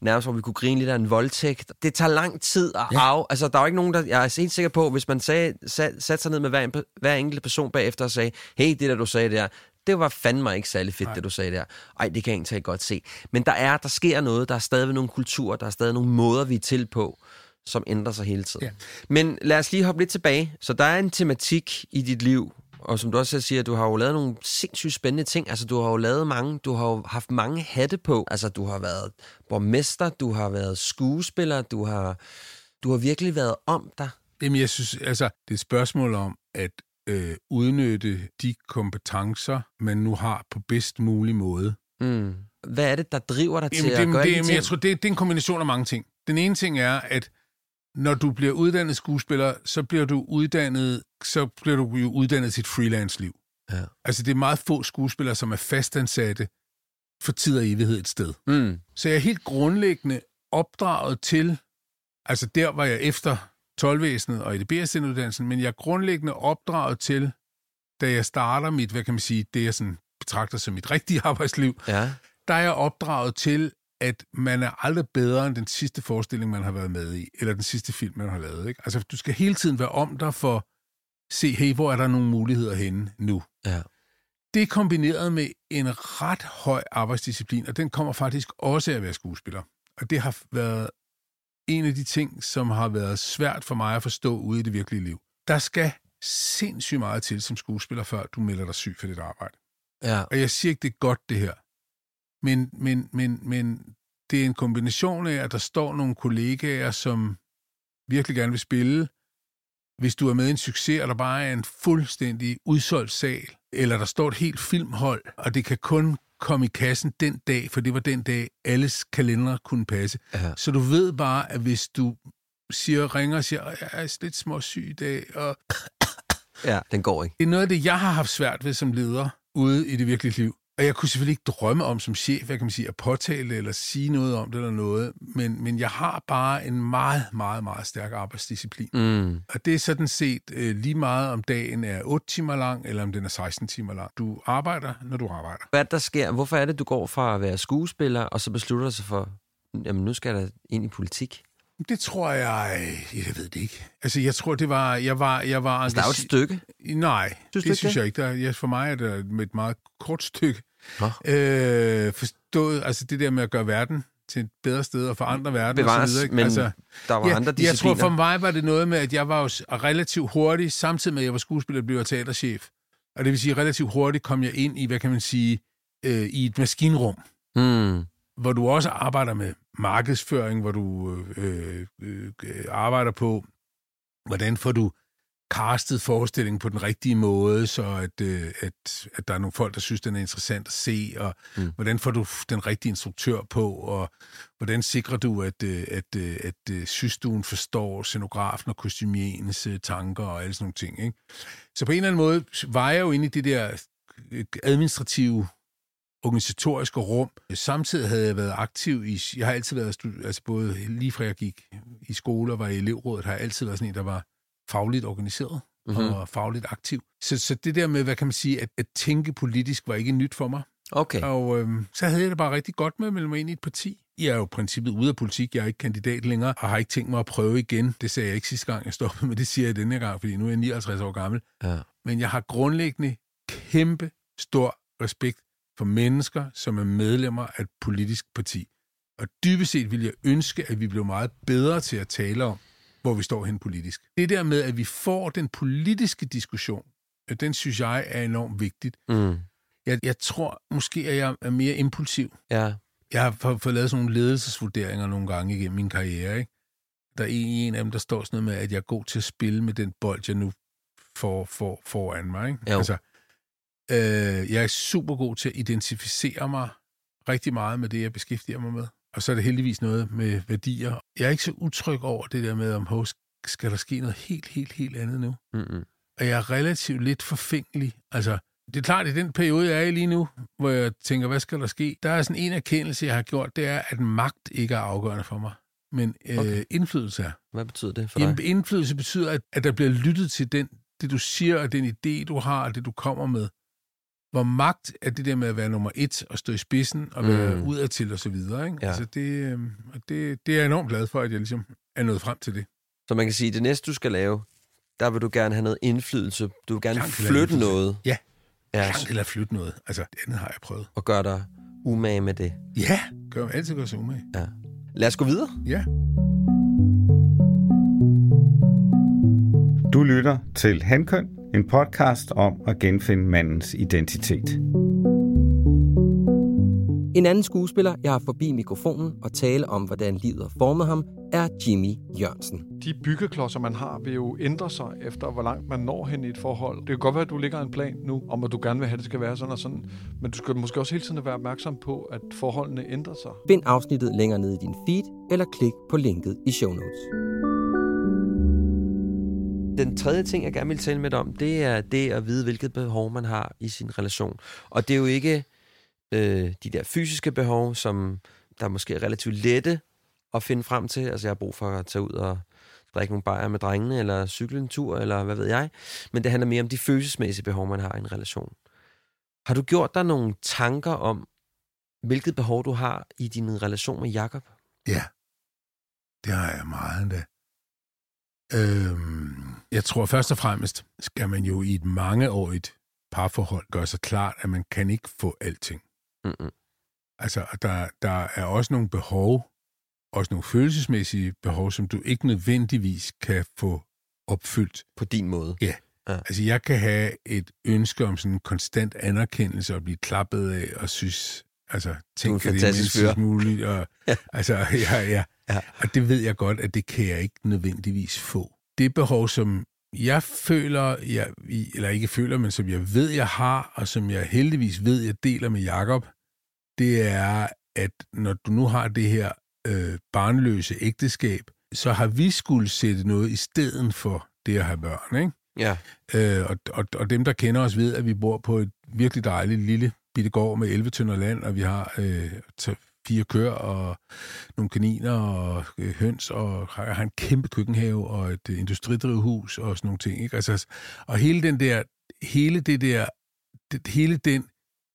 nærmest, hvor vi kunne grine lidt af en voldtægt. Det tager lang tid at ja. af. Altså, der er jo ikke nogen, der... Jeg er helt sikker på, hvis man sagde, sat, satte sig ned med hver, en, hver enkelt person bagefter og sagde, hey, det der, du sagde der, det var fandme ikke særlig fedt, Nej. det du sagde der. Ej, det kan jeg egentlig godt se. Men der er, der sker noget, der er stadig nogle kulturer, der er stadig nogle måder, vi er til på, som ændrer sig hele tiden. Ja. Men lad os lige hoppe lidt tilbage. Så der er en tematik i dit liv, og som du også siger, du har jo lavet nogle sindssygt spændende ting. Altså, du har jo lavet mange, du har jo haft mange hatte på. Altså, du har været borgmester, du har været skuespiller, du har, du har virkelig været om dig. Jamen, jeg synes, altså, det er et spørgsmål om at øh, udnytte de kompetencer, man nu har på bedst mulig måde. Mm. Hvad er det, der driver dig til Jamen, at det, gøre det, de jamen, ting? jeg tror, det, det er en kombination af mange ting. Den ene ting er, at når du bliver uddannet skuespiller, så bliver du uddannet, så bliver du jo uddannet til et freelance-liv. Ja. Altså, det er meget få skuespillere, som er fastansatte for tid og evighed et sted. Mm. Så jeg er helt grundlæggende opdraget til, altså der var jeg efter 12-væsenet og EDB-uddannelsen, men jeg er grundlæggende opdraget til, da jeg starter mit, hvad kan man sige, det jeg sådan betragter som mit rigtige arbejdsliv, Ja. der er jeg opdraget til, at man er aldrig bedre end den sidste forestilling, man har været med i, eller den sidste film, man har lavet. Ikke? Altså, du skal hele tiden være om dig for at se, hey, hvor er der nogle muligheder henne nu? Ja. Det er kombineret med en ret høj arbejdsdisciplin, og den kommer faktisk også af at være skuespiller. Og det har været en af de ting, som har været svært for mig at forstå ude i det virkelige liv. Der skal sindssygt meget til som skuespiller, før du melder dig syg for dit arbejde. Ja. Og jeg siger ikke, det er godt, det her. Men, men, men, men det er en kombination af, at der står nogle kollegaer, som virkelig gerne vil spille. Hvis du er med i en succes, og der bare er en fuldstændig udsolgt sal, eller der står et helt filmhold, og det kan kun komme i kassen den dag, for det var den dag, alles kalender kunne passe. Ja. Så du ved bare, at hvis du siger, ringer og siger, "Åh, jeg er lidt småsyg i dag, og ja, den går ikke. det er noget af det, jeg har haft svært ved som leder ude i det virkelige liv. Og jeg kunne selvfølgelig ikke drømme om som chef, hvad kan man sige, at påtale eller sige noget om det eller noget, men, men jeg har bare en meget, meget, meget stærk arbejdsdisciplin. Mm. Og det er sådan set øh, lige meget, om dagen er 8 timer lang, eller om den er 16 timer lang. Du arbejder, når du arbejder. Hvad er der sker? Hvorfor er det, du går fra at være skuespiller, og så beslutter sig for, jamen nu skal jeg da ind i politik? Det tror jeg... Jeg ved det ikke. Altså, jeg tror, det var... Jeg var, jeg var Altså, der er jo et stykke. Nej, Synes det ikke synes det? jeg ikke. Der, ja, for mig er det med et meget kort stykke. Nå. Øh, forstået, altså det der med at gøre verden til et bedre sted og forandre verden og Bevares, så videre. Ikke? men altså, der var ja, andre jeg tror discipliner. for mig var det noget med, at jeg var jo relativt hurtig, samtidig med at jeg var skuespiller, blev jeg teaterchef. Og det vil sige, relativt hurtigt kom jeg ind i, hvad kan man sige, øh, i et maskinrum Mm. hvor du også arbejder med markedsføring, hvor du øh, øh, øh, arbejder på, hvordan får du castet forestillingen på den rigtige måde, så at, øh, at, at der er nogle folk, der synes, den er interessant at se, og Mm. hvordan får du den rigtige instruktør på, og hvordan sikrer du, at, øh, at, øh, at, at systuen forstår scenografen og kostymierens øh, tanker og alle sådan nogle ting. Ikke? Så på en eller anden måde var jeg jo inde i det der øh, administrative organisatoriske rum. Samtidig havde jeg været aktiv i, jeg har altid været, altså både lige fra jeg gik i skole og var i elevrådet, har jeg altid været sådan en, der var fagligt organiseret Mhm. mm-hmm. og fagligt aktiv. Så, så det der med, hvad kan man sige, at, at tænke politisk var ikke nyt for mig. Okay. Og øhm, så havde jeg det bare rigtig godt med at melde mig ind i et parti. Jeg er jo i princippet ude af politik, jeg er ikke kandidat længere, og har ikke tænkt mig at prøve igen. Det sagde jeg ikke sidste gang, jeg stoppede, men det siger jeg denne gang, fordi nu er jeg 59 år gammel. Ja. Men jeg har grundlæggende kæmpe stor respekt for mennesker, som er medlemmer af et politisk parti. Og dybest set vil jeg ønske, at vi blev meget bedre til at tale om, hvor vi står hen politisk. Det der med, at vi får den politiske diskussion, øh, den synes jeg er enormt vigtigt. Mm. Jeg, jeg tror måske, at jeg er mere impulsiv. Ja. Jeg har fået, lavet sådan nogle ledelsesvurderinger nogle gange igennem min karriere. Ikke? Der er en, en af dem, der står sådan noget med, at jeg er god til at spille med den bold, jeg nu får, får foran mig. Ikke? Jo. Altså, øh, jeg er super god til at identificere mig rigtig meget med det, jeg beskæftiger mig med. Og så er det heldigvis noget med værdier. Jeg er ikke så utryg over det der med, om hov, skal der ske noget helt, helt, helt andet nu? Mm-mm. Og jeg er relativt lidt forfængelig. Altså, det er klart, at i den periode, jeg er i lige nu, hvor jeg tænker, hvad skal der ske? Der er sådan en erkendelse, jeg har gjort, det er, at magt ikke er afgørende for mig, men øh, Okay. indflydelse er. Hvad betyder det for Jamen, dig? indflydelse betyder, at, at der bliver lyttet til den, det, du siger, og den idé, du har, og det, du kommer med. Hvor magt er det der med at være nummer et, og stå i spidsen, og være Mm. udadtil, og så videre. Ikke? Ja. Altså, det, øh, og det, det er jeg enormt glad for, at jeg ligesom er nået frem til det. Så man kan sige, at det næste, du skal lave, der vil du gerne have noget indflydelse. Du vil gerne Langt flytte noget. Ja. Ja, Langt eller flytte noget. Altså, det andet har jeg prøvet. og gøre dig umage med det. Ja, gør altid gør sig umage. Ja. Lad os gå videre. Ja. Du lytter til Hankøn, en podcast om at genfinde mandens identitet. En anden skuespiller, jeg har forbi mikrofonen og tale om, hvordan livet har formet ham, er Jimmy Jørgensen. De byggeklodser, man har, vil jo ændre sig efter, hvor langt man når hen i et forhold. Det kan godt være, at du ligger en plan nu, om at du gerne vil have, at det skal være sådan og sådan. Men du skal måske også hele tiden være opmærksom på, at forholdene ændrer sig. Find afsnittet længere nede i din feed, eller klik på linket i show notes. Den tredje ting, jeg gerne vil tale med dig om, det er det at vide, hvilket behov man har i sin relation. Og det er jo ikke øh, de der fysiske behov, som der måske er relativt lette at finde frem til. Altså, jeg har brug for at tage ud og drikke nogle bajer med drengene, eller cykle en tur, eller hvad ved jeg. Men det handler mere om de følelsesmæssige behov, man har i en relation. Har du gjort dig nogle tanker om, hvilket behov du har i din relation med Jakob? Ja, det har jeg meget endda. Øhm, jeg tror først og fremmest, skal man jo i et mangeårigt parforhold gøre sig klart, at man kan ikke få alting. Mm-mm. Altså, der, der er også nogle behov, også nogle følelsesmæssige behov, som du ikke nødvendigvis kan få opfyldt. På din måde? Ja. Ja. Altså, jeg kan have et ønske om sådan en konstant anerkendelse og blive klappet af og synes, altså, tænk, det er fyr. muligt. Og, Ja. Altså, ja, ja. Ja. Og det ved jeg godt, at det kan jeg ikke nødvendigvis få. Det behov, som jeg føler, jeg, eller ikke føler, men som jeg ved, jeg har, og som jeg heldigvis ved, jeg deler med Jakob, det er, at når du nu har det her øh, barnløse ægteskab, så har vi skulle sætte noget i stedet for det at have børn, ikke? Ja. Øh, og, og, og dem, der kender os, ved, at vi bor på et virkelig dejligt lille bitte gård med 11 tønder land, og vi har øh, fire køer og nogle kaniner og øh, høns, og har, har en kæmpe køkkenhave og et øh, industridrivhus og sådan nogle ting. Ikke? Altså, og hele den der, hele det der, det, hele den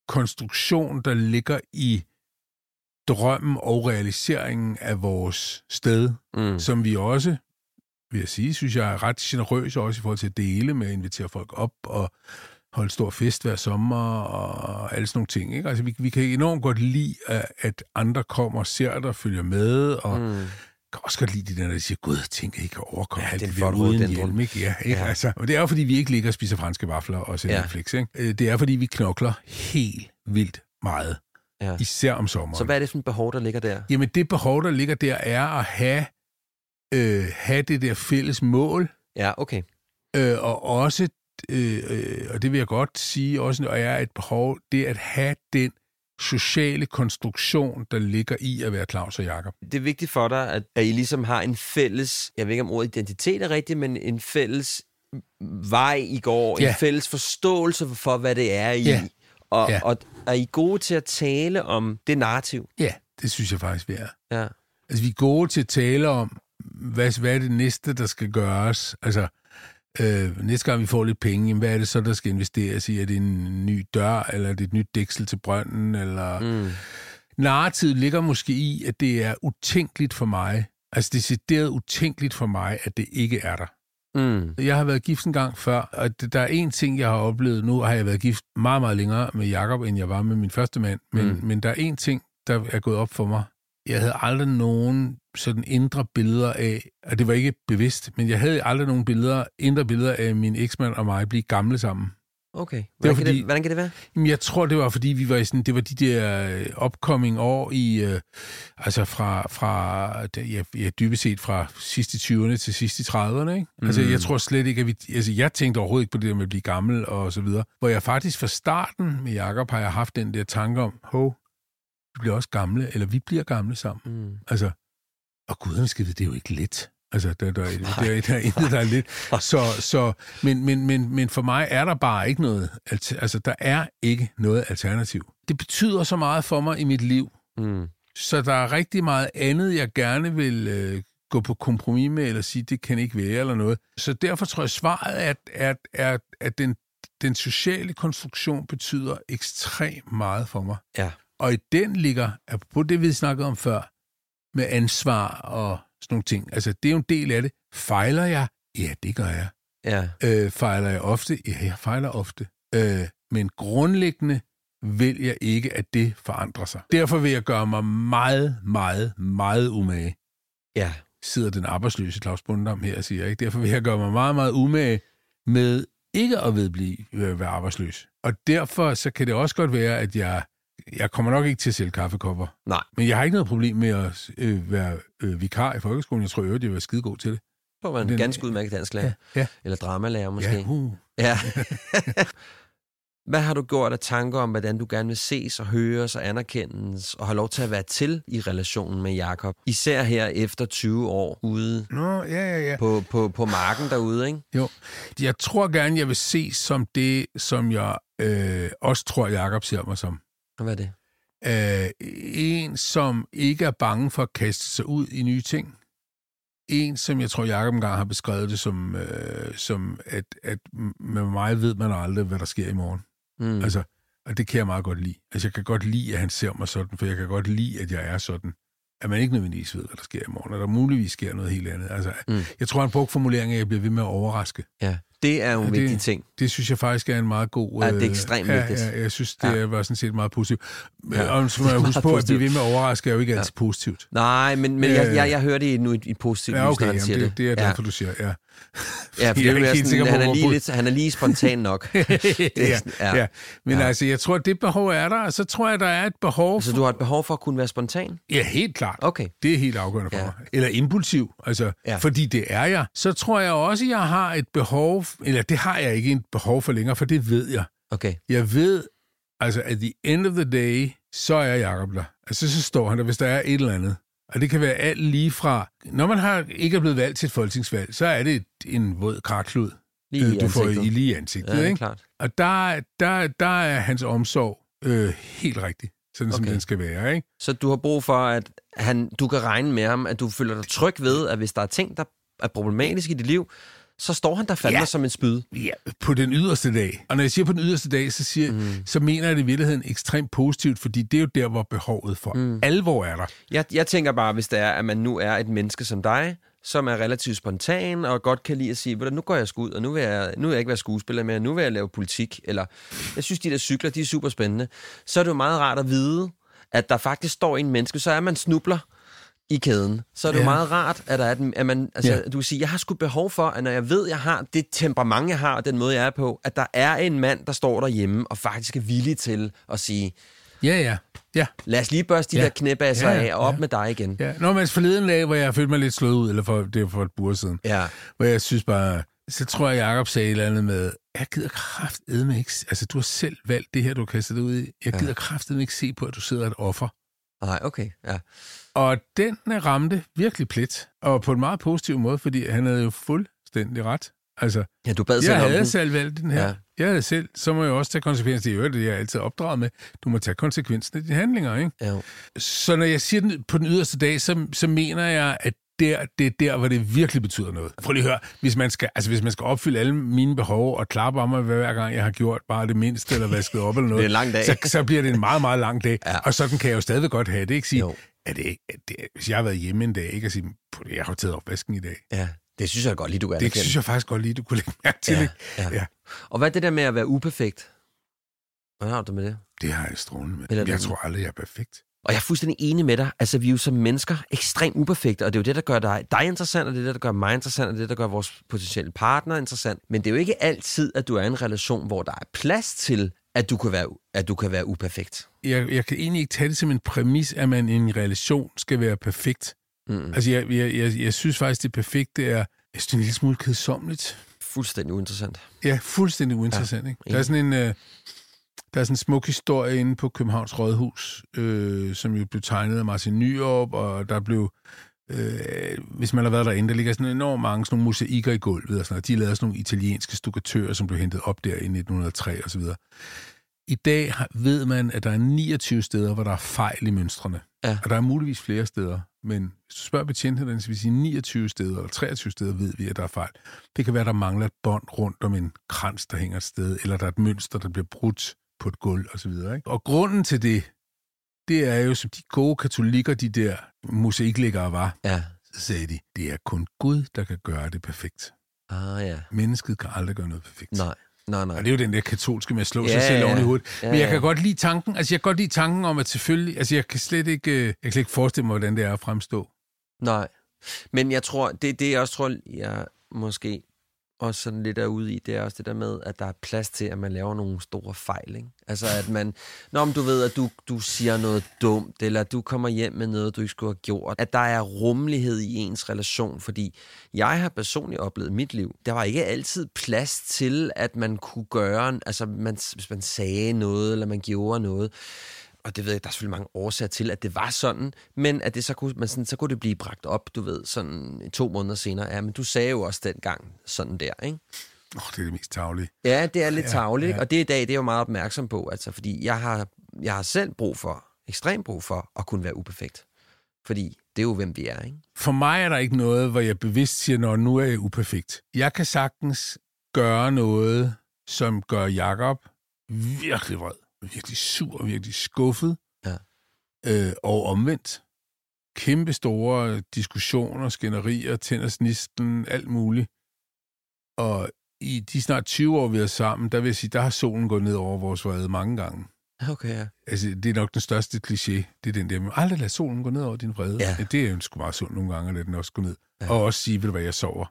konstruktion, der ligger i drømmen og realiseringen af vores sted, Mm. som vi også, vil jeg sige, synes jeg er ret generøse også i forhold til at dele med at invitere folk op og holde stor fest hver sommer og alle sådan nogle ting. Ikke? Altså, vi, vi kan enormt godt lide, at, at andre kommer og ser dig og følger med, og mm. kan også godt lide de der, der siger, gud, tænk, I kan overkomme Ja, alt det er det der uden rhododendron. hjelm. Ikke? Ja, ikke? Ja. Altså, og det er jo, fordi vi ikke ligger og spiser franske vafler og ser Ja. ja. Netflix. Ikke? Øh, Det er, fordi vi knokler helt vildt meget. Ja. Især om sommeren. Så hvad er det for et behov, der ligger der? Jamen, det behov, der ligger der, er at have, øh, have det der fælles mål, Ja, okay. øh, og også, øh, øh, og det vil jeg godt sige, også og er et behov, det at have den sociale konstruktion, der ligger i at være Claus og Jakob. Det er vigtigt for dig, at, at I ligesom har en fælles, jeg ved ikke om ordet identitet er rigtigt, men en fælles vej, I går, Ja. en fælles forståelse for, hvad det er, I Ja. Og, Ja. og er I gode til at tale om det narrativ? Ja, det synes jeg faktisk, vi er. Ja. Altså, vi er gode til at tale om, hvad, hvad er det næste, der skal gøres? Altså, øh, næste gang vi får lidt penge, jamen, hvad er det så, der skal investeres i? Er det en ny dør, eller er det et nyt dæksel til brønden? Eller... Mm. Narrativet ligger måske i, at det er utænkeligt for mig, altså decideret utænkeligt for mig, at det ikke er der. Mm. Jeg har været gift en gang før, og det- der er en ting, jeg har oplevet. Nu har jeg været gift meget, meget længere med Jakob, end jeg var med min første mand. Men, Mm. mm. men der er en ting, der er gået op for mig. Jeg havde aldrig nogen sådan indre billeder af, og det var ikke bevidst, men jeg havde aldrig nogen billeder, indre billeder af min eksmand og mig blive gamle sammen. Okay. Hvordan, kan fordi- det, hvordan kan det være? Jamen, jeg tror, det var, fordi vi var i sådan, det var de der øh, upcoming år i, øh, altså fra, fra ja, ja, dybest set fra sidste 20'erne til sidste 30'erne, ikke? Mm. Altså, jeg tror slet ikke, at vi, altså, jeg tænkte overhovedet ikke på det der med at blive gammel og så videre. Hvor jeg faktisk fra starten med Jakob har jeg haft den der tanke om, hov, vi bliver også gamle, eller vi bliver gamle sammen. Mm. Altså, og guderne skal vide, det er jo ikke let. Altså, der, der, der, der, der er intet, der er lidt. Så, så, men, men, men, men for mig er der bare ikke noget, altså der er ikke noget alternativ. Det betyder så meget for mig i mit liv, Mm. så der er rigtig meget andet, jeg gerne vil øh, gå på kompromis med, eller sige, det kan ikke være, eller noget. Så derfor tror jeg, svaret er, at, at, at, at den, den sociale konstruktion betyder ekstremt meget for mig. Ja. Og i den ligger, på det vi snakkede om før, med ansvar og sådan nogle ting. Altså, det er jo en del af det. Fejler jeg? Ja, det gør jeg. Ja. Øh, fejler jeg ofte? Ja, jeg fejler ofte. Øh, men grundlæggende vil jeg ikke, at det forandrer sig. Derfor vil jeg gøre mig meget, meget, meget umage. Ja. sidder den arbejdsløse Claus Bundam her og siger. Ikke? Derfor vil jeg gøre mig meget, meget umage med ikke at vedblive at være arbejdsløs. Og derfor så kan det også godt være, at jeg, jeg kommer nok ikke til at sælge kaffekopper. Nej. Men jeg har ikke noget problem med at øh, være øh, vikar i folkeskolen. Jeg tror jo, at jeg var skide god til det. Så var en Den- ganske udmærket dansklærer. Ja, ja. Eller dramalærer måske. Ja, uh. Ja. Hvad har du gjort af tanker om, hvordan du gerne vil ses og høres og anerkendes og have lov til at være til i relationen med Jakob? Især her efter 20 år ude Nå, ja, ja, ja. på, på, på marken derude, ikke? Jo. Jeg tror gerne, jeg vil se som det, som jeg øh, også tror, Jakob ser mig som. Og Hvad er det? Øh, en, som ikke er bange for at kaste sig ud i nye ting. En, som jeg tror, Jacob engang har beskrevet det som, øh, som at, at med mig ved man aldrig, hvad der sker i morgen. Mm. Altså, og det kan jeg meget godt lide. Altså, jeg kan godt lide, at han ser mig sådan, for jeg kan godt lide, at jeg er sådan. At man ikke nødvendigvis ved, hvad der sker i morgen, og der muligvis sker noget helt andet. Altså, Mm. jeg tror, han brugte formuleringen at jeg bliver ved med at overraske. Ja, det er jo en Ja, vigtig det- ting. Det synes jeg faktisk er en meget god... Ja, det er øh, ekstremt ja, vigtigt. Ja, jeg synes, det Ja. var sådan set meget positivt. Ja, og så må jeg huske på, at blive ved med at overraske er jo ikke altid ja. positivt. Nej, men, men jeg, Øh. jeg, jeg hører det nu i, i positivt Ja, lys, okay, når han siger det, det. det er ja. derfor, du siger, ja. Ja, for Jeg det er ikke helt sikker på, han, er lige lidt, han er lige spontan nok. Det, ja, ja. ja. Men Ja. altså, jeg tror, at det behov er der, og så tror jeg, der er et behov Så for... du har et behov for at kunne være spontan? Ja, helt klart. Okay. Det er helt afgørende for Ja. mig. Eller impulsiv, altså, ja. fordi det er jeg. Så tror jeg også, at jeg har et behov, eller det har jeg ikke et behov for længere, for det ved jeg. Okay. Jeg ved, altså at the end of the day, så er Jacob der. Altså så står han der, hvis der er et eller andet. Og det kan være alt lige fra, når man har ikke er blevet valgt til et folketingsvalg, så er det et, en våd karklud, Lige øh, du får ansigtet. i lige ansigtet. Ja, ikke? klart. Og der, der, der er hans omsorg øh, helt rigtig, sådan som Okay. den skal være. Ikke? Så du har brug for, at han, du kan regne med ham, at du føler dig tryg ved, at hvis der er ting, der er problematiske i dit liv, så står han der fandme Ja. som en spyd. Ja, på den yderste dag. Og når jeg siger på den yderste dag, så, siger, mm. så mener jeg det i virkeligheden ekstremt positivt, fordi det er jo der, hvor behovet for mm. alvor er der. Jeg, jeg tænker bare, hvis det er, at man nu er et menneske som dig, som er relativt spontan og godt kan lide at sige, "Ved du, nu går jeg sgu ud, og nu vil jeg, nu vil jeg ikke være skuespiller mere, nu vil jeg lave politik, eller jeg synes, de der cykler, de er super spændende. Så er det jo meget rart at vide, at der faktisk står en menneske, så er man snubler i kæden. Så er det ja. jo Ja. meget rart, at, der er, et- at man, altså, ja. Ja. du kan sige, jeg har sgu behov for, at når jeg ved, jeg har det temperament, jeg har, og den måde, jeg er på, at der er en mand, der står derhjemme og faktisk er villig til at sige, Ja, ja. Ja, lad os lige børste de ja. Ja. der knæbasser Ja, ja, af og op ja. med dig igen. ja. Nå, men forleden dag, hvor jeg følte mig lidt slået ud, eller for, det var for et bur siden, Ja. hvor jeg synes bare, så tror jeg, Jacob sagde et eller andet med, jeg gider kraftedme ikke, altså du har selv valgt det her, du har kastet dig ud i. Jeg Ja. gider kraftedme ikke se på, at du sidder et offer. Nej, okay. Ja. Og den ramte virkelig plet, og på en meget positiv måde, fordi han havde jo fuldstændig ret. Altså, ja, du bad selv jeg om havde den. selv valgt den her. Ja. Ja. Jeg havde selv, så må jeg også tage konsekvensen. Det er jo det, jeg er altid opdraget med. Du må tage konsekvensen af dine handlinger, ikke? Ja. Så når jeg siger den på den yderste dag, så, så mener jeg, at der, det er der, hvor det virkelig betyder noget. Prøv lige at høre, hvis man skal, altså hvis man skal opfylde alle mine behov og klappe om mig hver gang, jeg har gjort bare det mindste, eller vasket op eller noget, Det er en lang dag. Så, så bliver det en meget, meget lang dag. Ja. Og sådan kan jeg jo stadig godt have det, ikke? Sige, Jo. Er det, er det, hvis jeg har været hjemme en dag, ikke? Og sige, "Prøv lige, jeg har taget opvasken i dag. ja. Det synes jeg godt lige, du kan Det synes jeg faktisk godt lige, du kunne lægge mærke til. ja. Ja. Ja. Og hvad er det der med at være uperfekt? Hvordan har du med det? Det har jeg strålende med. Eller Jeg tror aldrig, jeg er perfekt. Og jeg er fuldstændig enig med dig. Altså, vi er jo som mennesker ekstremt uperfekte, og det er jo det, der gør dig, dig interessant, og det er det, der gør mig interessant, og det er det, der gør vores potentielle partner interessant. Men det er jo ikke altid, at du er i en relation, hvor der er plads til, at du kan være, at du kan være uperfekt. Jeg, jeg kan egentlig ikke tage det som en præmis, at man i en relation skal være perfekt. Mm. Altså, jeg, jeg, jeg, jeg synes faktisk, det perfekte er, jeg synes, det er en lille smule kedsommeligt. Fuldstændig uinteressant. Ja, fuldstændig uinteressant. Ja, ikke? Der er sådan en... Øh, der er sådan en smuk historie inde på Københavns Rådhus, øh, som jo blev tegnet af Martin Nyrup, og der blev, øh, hvis man har været derinde, der ligger sådan enormt mange sådan nogle mosaikker i gulvet, og sådan noget. De lavede sådan nogle italienske stukkatører, som blev hentet op der i 1903 og så videre. I dag ved man, at der er 29 steder, hvor der er fejl i mønstrene. Ja. Og der er muligvis flere steder, men hvis du spørger betjentene, så vil sige 29 steder eller 23 steder, ved vi, at der er fejl. Det kan være, at der mangler et bånd rundt om en krans, der hænger et sted, eller der er et mønster, der bliver brudt på et gulv osv. Ikke? Og grunden til det, det er jo, som de gode katolikker, de der mosaiklæggere var, Ja. så sagde de, det er kun Gud, der kan gøre det perfekt. Ah, ja. Mennesket kan aldrig gøre noget perfekt. Nej. Nej, nej. Og det er jo den der katolske med at slå Ja, sig selv ja. oven i hovedet. Ja, Men jeg ja. kan godt lide tanken, altså jeg kan godt lide tanken om, at selvfølgelig, altså jeg kan slet ikke, øh, jeg kan ikke forestille mig, hvordan det er at fremstå. Nej. Men jeg tror, det, det jeg også tror, jeg måske også sådan lidt er ude i, det er også det der med, at der er plads til, at man laver nogle store fejl. Ikke? Altså at man, når du ved, at du, du siger noget dumt, eller du kommer hjem med noget, du ikke skulle have gjort, at der er rummelighed i ens relation, fordi jeg har personligt oplevet mit liv, der var ikke altid plads til, at man kunne gøre, altså man, hvis man sagde noget, eller man gjorde noget, og det ved jeg, der er selvfølgelig mange årsager til, at det var sådan, men at det så kunne, man sådan, så kunne det blive bragt op, du ved, sådan to måneder senere. Ja, men du sagde jo også dengang sådan der, ikke? Oh, det er det mest tavlige. Ja, det er lidt Ja, tavligt, ja. og det i dag, det er jo meget opmærksom på, altså, fordi jeg har, jeg har selv brug for, ekstremt brug for, at kunne være uperfekt. Fordi det er jo, hvem vi er, ikke? For mig er der ikke noget, hvor jeg bevidst siger, når nu er jeg uperfekt. Jeg kan sagtens gøre noget, som gør Jakob virkelig vred, virkelig sur, virkelig skuffet. Ja. Øh, og omvendt. Kæmpe store diskussioner, skænderier, tænder snisten, alt muligt. Og i de snart 20 år, vi er sammen, der vil jeg sige, der har solen gået ned over vores vrede mange gange. Okay, ja. Altså, det er nok den største kliché. Det er den der, med, aldrig lad solen gå ned over din vrede. Ja. Det er jo sgu meget sundt nogle gange, at lade den også gå ned. Ja. Og også sige, ved du hvad, jeg sover.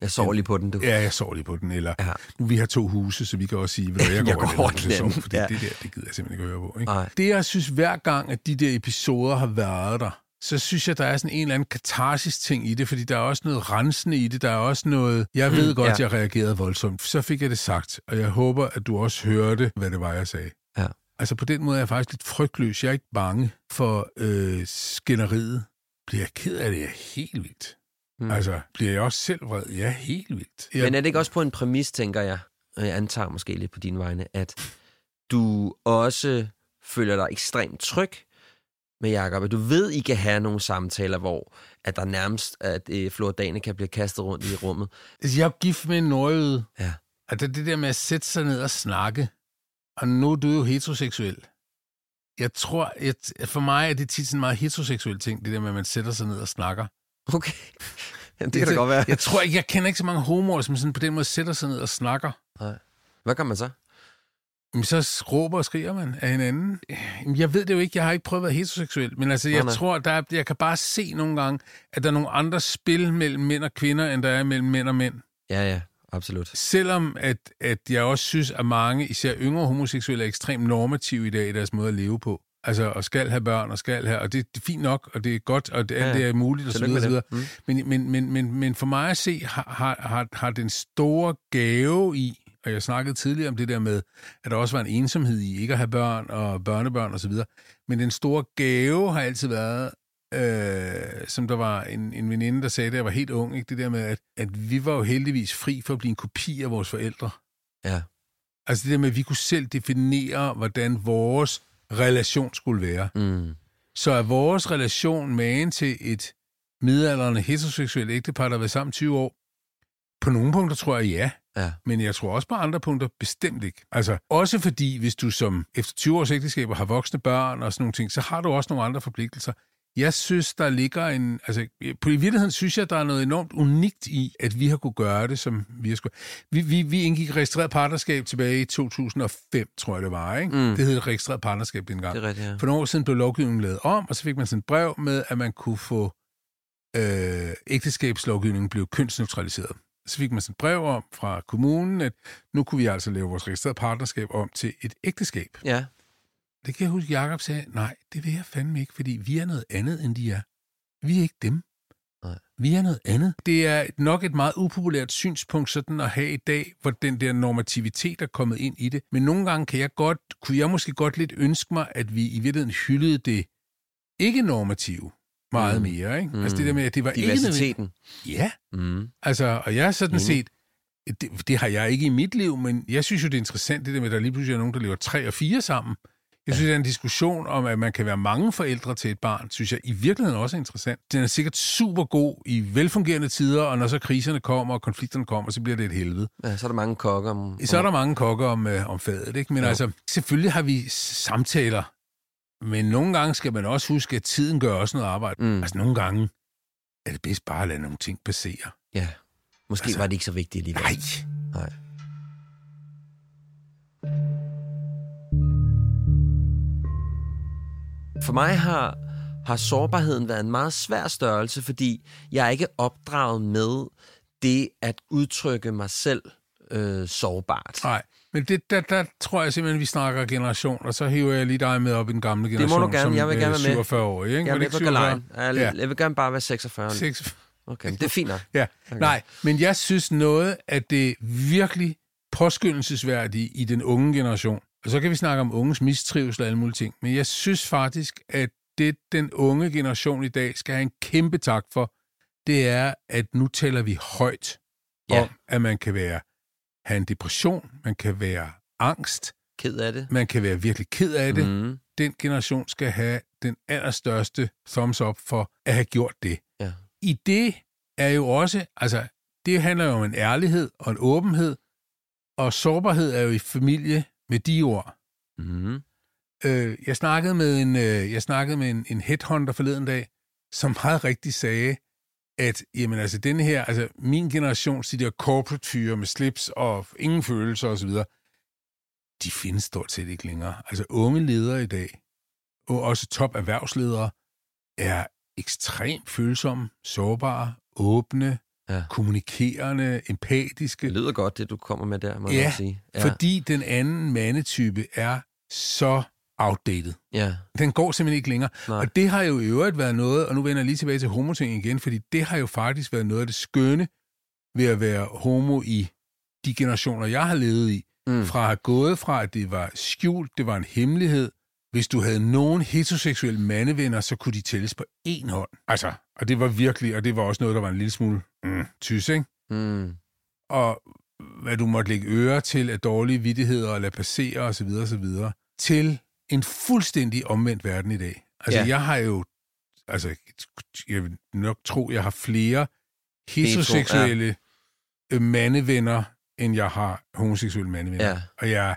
Jeg sover lige på den, du. Ja, jeg sover lige på den. Eller, Ja. nu vi har to huse, så vi kan også sige, du hvad, jeg går, Jeg går over jeg anden. fordi Ja. det der, det gider jeg simpelthen ikke at høre på. Ikke? Nej. Det, jeg synes, hver gang, at de der episoder har været der, så synes jeg, der er sådan en eller anden katarsis-ting i det, fordi der er også noget rensende i det. Der er også noget... Jeg ved Mm, godt, ja. jeg reagerede voldsomt. Så fik jeg det sagt, og jeg håber, at du også hørte, hvad det var, jeg sagde. Ja. Altså på den måde er jeg faktisk lidt frygtløs. Jeg er ikke bange for øh, skænderiet. Bliver jeg ked af det? Jeg er helt vildt. Mm. Altså, bliver jeg også selv vred? Er helt vildt. Jeg, Men er det ikke også på en præmis, tænker jeg, og jeg antager måske lidt på dine vegne, at du også føler dig ekstremt tryg med Jacob, at du ved, I kan have nogle samtaler, hvor at der nærmest, at øh, Flor kan blive kastet rundt i rummet. Altså, jeg er gift med en nordjyde. Ja. Det, det der med at sætte sig ned og snakke, og nu er du jo heteroseksuel. Jeg tror, at for mig er det tit sådan en meget heteroseksuel ting, det der med, at man sætter sig ned og snakker. Okay. Jamen, det kan da godt være. Jeg tror ikke, jeg kender ikke så mange homoer, som sådan på den måde sætter sig ned og snakker. Hvad gør man så? Men så råber og skriger man af hinanden. Jamen, Jeg ved det jo ikke, jeg har ikke prøvet at være heteroseksuel, men altså, Nej, jeg nej. tror, der er, jeg kan bare se nogle gange, at der er nogle andre spil mellem mænd og kvinder, end der er mellem mænd og mænd. Ja, ja, absolut. Selvom at, at jeg også synes, at mange, især yngre homoseksuelle, er ekstremt normative i dag i deres måde at leve på. Altså, og skal have børn, og skal have, og det, det er fint nok, og det er godt, og det, Ja, det er muligt, og så videre, så videre. Mm. Men, men, men, men, men for mig at se, har, har, har, har den store gave i, og jeg snakkede tidligere om det der med, at der også var en ensomhed i ikke at have børn og børnebørn osv., men den store gave har altid været, øh, som der var en, en veninde, der sagde, da jeg var helt ung, ikke? det der med, at, at vi var jo heldigvis fri for at blive en kopi af vores forældre. Ja. Altså det der med, at vi kunne selv definere, hvordan vores relation skulle være. Mm. Så er vores relation magen til et midaldrende heteroseksuelt ægtepar, der har været sammen 20 år, på nogle punkter tror jeg ja, Ja. men jeg tror også på andre punkter bestemt ikke. Altså også fordi, hvis du som efter 20 års ægteskaber har voksne børn og sådan nogle ting, så har du også nogle andre forpligtelser. Jeg synes, der ligger en... Altså, på i virkeligheden synes jeg, der er noget enormt unikt i, at vi har kunne gøre det, som vi har skulle... Vi, vi, vi indgik registreret partnerskab tilbage i 2005, tror jeg det var, ikke? Mm. Det hed registreret partnerskab dengang. Det er rigtigt, ja. For nogle år siden blev lovgivningen lavet om, og så fik man sådan et brev med, at man kunne få øh, ægteskabslovgivningen blev kønsneutraliseret. Så fik man sådan et brev om fra kommunen, at nu kunne vi altså lave vores registrerede partnerskab om til et ægteskab. Ja. Det kan jeg huske, Jacob sagde, nej, det vil jeg fandme ikke, fordi vi er noget andet, end de er. Vi er ikke dem. Nej. Vi er noget andet. Det er nok et meget upopulært synspunkt sådan at have i dag, hvor den der normativitet er kommet ind i det. Men nogle gange kan jeg godt, kunne jeg måske godt lidt ønske mig, at vi i virkeligheden hyldede det ikke-normative meget Mm. mere. Ikke? Mm. Altså det der med, at det var ikke. Diversiteten. Ja, Mm. altså, og jeg er sådan Enig. set, det, det har jeg ikke i mit liv, men jeg synes jo, det er interessant, det der med, at der lige pludselig er nogen, der lever tre og fire sammen. Jeg synes, er en diskussion om, at man kan være mange forældre til et barn, synes jeg i virkeligheden også er interessant. Den er sikkert super god i velfungerende tider, og når så kriserne kommer og konflikterne kommer, så bliver det et helvede. Ja, så er der mange kokker om... Så er der mange kokker om, øh, om fadet, ikke? Men Jo. altså, selvfølgelig har vi samtaler, men nogle gange skal man også huske, at tiden gør også noget arbejde. Mm. Altså, nogle gange er det bedst bare at lade nogle ting passere. Ja. Måske Altså- var det ikke så vigtigt alligevel. Nej. Nej. For mig har har sårbarheden været en meget svær størrelse, fordi jeg er ikke opdraget med det at udtrykke mig selv øh, sårbart. Nej, men det, der, der tror jeg simpelthen, vi snakker generation, og så hiver jeg lige dig med op i den gamle Det generation. må du gerne. Som, Jeg vil øh, gerne være med. 47 år, ikke? Jeg er det med ikke på 47? galejen. Jeg, Ja. jeg vil gerne bare være 46. Seks- Okay, men det er fint nok. Ja, Okay. okay. nej, men jeg synes noget af det virkelig påskyndelsesværdige i den unge generation, og så kan vi snakke om unges mistrivsel og alle mulige ting, men jeg synes faktisk, at det den unge generation i dag skal have en kæmpe tak for, det er, at nu taler vi højt Ja. om, at man kan være have en depression, man kan være angst, Ked af det. man kan være virkelig ked af det. Mm. Den generation skal have den allerstørste thumbs up for at have gjort det. Ja. I det er jo også, altså, det handler jo om en ærlighed og en åbenhed, og sårbarhed er jo i familie med de ord. Mm. Øh, jeg snakkede med en, øh, jeg snakkede med en, en headhunter forleden dag, som meget rigtigt sagde, at jamen, altså, den her, altså, min generation, de der corporate fyre med slips og ingen følelser osv., de findes stort set ikke længere. Altså unge ledere i dag, og også top erhvervsledere, er ekstremt følsomme, sårbare, åbne, Ja. kommunikerende, empatiske. Det lyder godt, det du kommer med der, må jeg Ja, nok sige. Ja. Fordi den anden mandetype er så outdated. Ja, Den går simpelthen ikke længere. Nej. Og det har jo i øvrigt været noget, og nu vender jeg lige tilbage til homoting igen, fordi det har jo faktisk været noget af det skønne ved at være homo i de generationer, jeg har levet i. Mm. Fra at have gået fra, at det var skjult, det var en hemmelighed. Hvis du havde nogen heteroseksuelle mandevenner, så kunne de tælles på én hånd. Altså, og det var virkelig, og det var også noget, der var en lille smule mm, tys, ikke? Mm. og hvad du måtte lægge øre til af dårlige vidtigheder og lade passere osv. osv. til en fuldstændig omvendt verden i dag. Altså, Ja. jeg har jo, altså, jeg vil nok tro, jeg har flere heteroseksuelle ja. mandevenner, end jeg har homoseksuelle mandevenner. Ja. Og jeg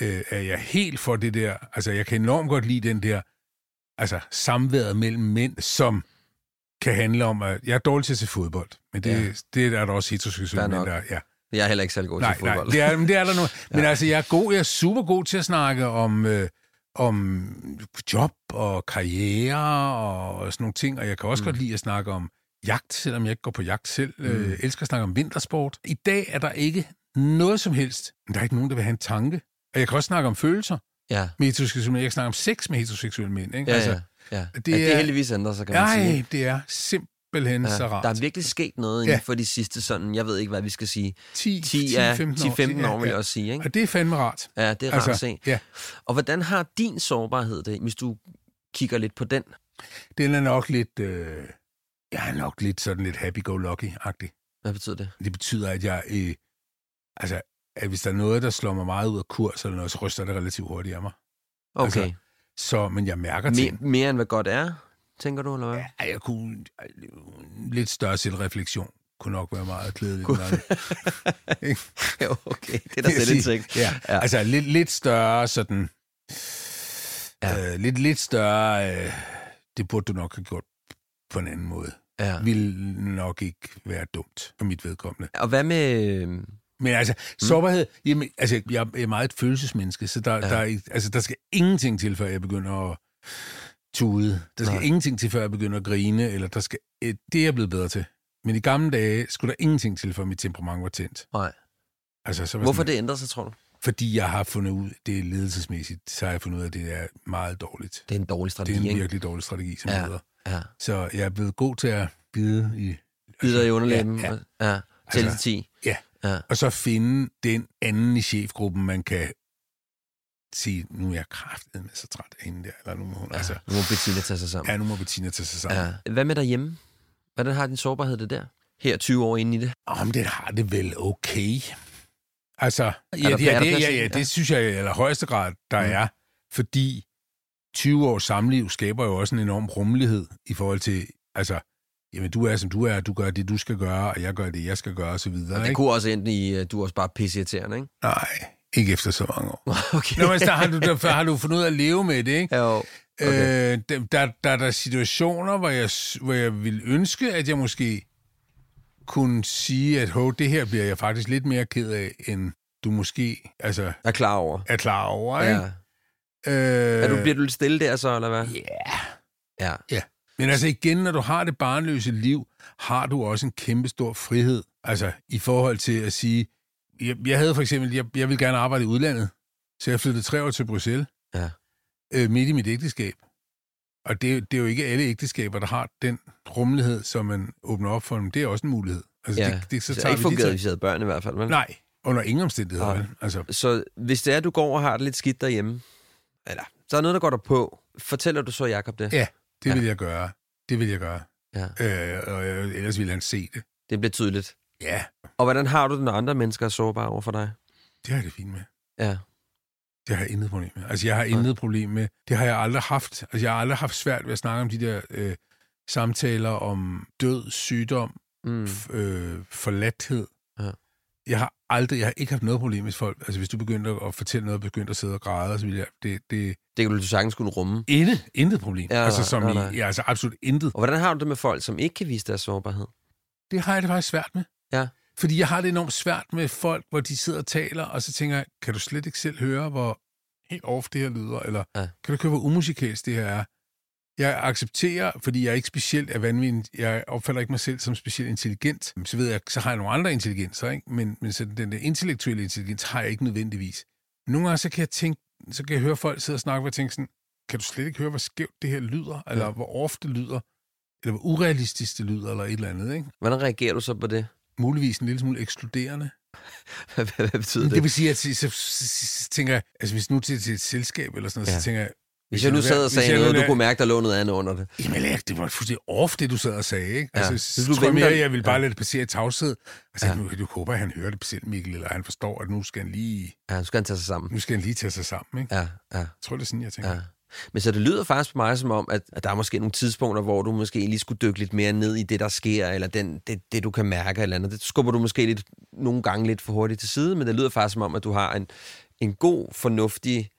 øh, er jeg helt for det der, altså, jeg kan enormt godt lide den der, altså, samværet mellem mænd, som kan handle om, at jeg er dårlig til at se fodbold, men det, Ja. ja. det er der også heteroseksuelle mænd, der, ja. Jeg er heller ikke særlig god Nej, til nej, fodbold. det er, men det er der nu. Men altså, jeg er god, jeg er super god til at snakke om, øh, om job og karriere og sådan nogle ting, og jeg kan også mm. godt lide at snakke om jagt, selvom jeg ikke går på jagt selv. Mm. Øh, elsker at snakke om vintersport. I dag er der ikke noget som helst, der er ikke nogen, der vil have en tanke. Og jeg kan også snakke om følelser Ja, med heteroseksuelle mænd. Jeg kan snakke om sex med heteroseksuelle mænd. Ikke? ja, altså, ja. Ja. det ja, det er heldigvis ændret sig, kan man sige. Nej, det er simpelthen så Ja, rart. der er virkelig sket noget inden Ja. for de sidste sådan, jeg ved ikke, hvad vi skal sige, 10, 10, ja, 15 år, 10-15 år, vil jeg ja. også sige. Ikke? Og det er fandme rart. Ja, det er rart at se. Ja, Og hvordan har din sårbarhed det, hvis du kigger lidt på den? den er nok lidt... Øh, jeg er nok lidt sådan lidt happy-go-lucky-agtig. Hvad betyder det? Det betyder, at jeg... Øh, altså, at hvis der er noget, der slår mig meget ud af kurs eller noget, så ryster det relativt hurtigt af mig. Okay. Altså, Så, men jeg mærker Me, ting. mere end hvad godt er, tænker du, eller hvad? Ja, jeg kunne... Lidt større selvreflektion kunne nok være meget klædeligt. Jo, okay. Det er sige. selvindsigt. Ja, Ja. altså lidt, lidt større sådan... Ja. Ja. Øh, lidt, lidt større... Øh, det burde du nok have gjort på en anden måde. Ja. Vil nok ikke være dumt for mit vedkommende. Og hvad med... øh, Men altså, sårbarhed, jamen, altså, jeg er meget et følelsesmenneske, så der, Ja. der, er, ikke- altså, der skal ingenting til, før jeg begynder at tude. Der skal Nej. Ingenting til, før jeg begynder at grine, eller der skal, eh, det er jeg blevet bedre til. Men i gamle dage skulle der ingenting til, før mit temperament var tændt. Nej. Altså, så var Hvorfor sådan, det ændrer sig, tror du? Fordi jeg har fundet ud, det er ledelsesmæssigt, så har jeg fundet ud af, at det er meget dårligt. Det er en dårlig Det strategi, er en ikke? virkelig dårlig strategi som Ja. leder. Ja. Så jeg er blevet god til at bide i... Bider i underlæben. Ja, Ja, ja. Tælle til Altså, 10. Ja. Ja. Og så finde den anden i chefgruppen, man kan sige, nu er jeg kraftet med så træt af hende der. Eller nu må hun, Ja, altså, nu må Bettina tage sig sammen. ja, nu må Bettina tage sig sammen. Ja. Hvad med derhjemme? Hvordan har din sårbarhed det der? Her 20 år inde i det. Om det har det vel okay. Altså, ja, der- ja, det, ja, ja, ja. det synes jeg i allerhøjeste grad, der mm. er. Fordi 20 års samliv skaber jo også en enorm rummelighed i forhold til, altså, jamen du er som du er, du gør det, du skal gøre, og jeg gør det, jeg skal gøre, og så videre. Og det ikke? kunne også ende i, at du er også bare pisseirriterende, ikke? Nej, ikke efter så mange år. okay. Nå, men der har, du, der har du fundet ud af at leve med det, ikke? Jo. Okay. Øh, der, der, der er der situationer, hvor jeg, hvor jeg vil ønske, at jeg måske kunne sige, at Hov, det her bliver jeg faktisk lidt mere ked af, end du måske altså, er klar over. er klar over. Ja. Ikke? Øh, Er du, bliver du lidt stille der så, eller hvad? Ja, Ja. Ja. Men altså igen, når du har det barnløse liv, har du også en kæmpe stor frihed. Altså i forhold til at sige, jeg, jeg havde for eksempel, jeg, jeg ville gerne arbejde i udlandet, så jeg flyttede tre år til Bruxelles, Ja. øh, midt i mit ægteskab. Og det, er jo- det er jo ikke alle ægteskaber, der har den rummelighed, som man åbner op for dem. Det er også en mulighed. Altså, ja. det, det, så det tager har ikke vi de fungeret, tre- hvis vi havde børn i hvert fald. Men... Nej, under ingen omstændigheder. Nej. vel? Altså, Så hvis det er, at du går og har det lidt skidt derhjemme, eller så er noget, der går der på, fortæller du så Jakob det? ja, det Ja. vil jeg gøre. Det vil jeg gøre. Ja. Øh, og øh, ellers ville han se det. Det bliver tydeligt. Ja, Og hvordan har du det, når andre mennesker er sårbare over for dig? det har jeg det fint med. Ja. Det har jeg intet problem med. Altså, jeg har intet problem med. Det har jeg aldrig haft. Altså, jeg har aldrig haft svært ved at snakke om de der øh, samtaler om død, sygdom, Mm. f- øh, forladthed. Ja. Jeg har aldrig, jeg har ikke haft noget problem med folk. Altså, hvis du begyndte at fortælle noget, og begyndte at sidde og græde, så ville jeg, det, det Det kan du sagtens kunne rumme. intet, intet problem. Ja, altså, som nej, i, ja, altså, absolut intet. Og hvordan har du det med folk, som ikke kan vise deres sårbarhed? Det har jeg det faktisk svært med. Ja. Fordi jeg har det enormt svært med folk, hvor de sidder og taler, og så tænker jeg, kan du slet ikke selv høre, hvor helt off det her lyder? Eller Ja. kan du høre, hvor umusikalsk det her er? Jeg accepterer, fordi jeg er ikke specielt er vanvittig, jeg opfatter ikke mig selv som specielt intelligent. Så ved jeg, så har jeg nogle andre intelligenser, ikke? Men, men så den der intellektuelle intelligens har jeg ikke nødvendigvis. Nogle gange så kan jeg tænke, så kan jeg høre folk sidde og snakke, og jeg tænker sådan, kan du slet ikke høre, hvor skævt det her lyder? Eller Ja. hvor off det lyder? Eller hvor urealistisk det lyder, eller et eller andet, ikke? Hvordan reagerer du så på det? muligvis en lille smule ekskluderende. hvad, hvad betyder Det, det? vil sige, at så, så, så, så tænker jeg, altså hvis nu til, til et selskab eller sådan noget. Ja. så tænker jeg, Hvis jeg nu sad og sagde jeg noget, du kunne mærke, der lå noget andet under det. Jamen, det var fuldstændig off, det du sad og sagde, ikke? Ja. Altså, Så så du tror jeg mere, jeg vil bare Ja. lade det passere i tavshed. Altså, Ja. ja. nu, du håber, at han hører det selv, Mikkel, eller han forstår, at nu skal han lige, Ja, nu skal han tage sig sammen. nu skal han lige tage sig sammen, ikke? Ja, ja, Jeg tror, det er sådan, jeg tænker. ja. Men så det lyder faktisk på mig som om, at, at der er måske nogle tidspunkter, hvor du måske lige skulle dykke lidt mere ned i det, der sker, eller den, det, det, du kan mærke eller andet. Det skubber du måske lidt, nogle gange lidt for hurtigt til side, men det lyder faktisk som om, at du har en, en god, fornuftig,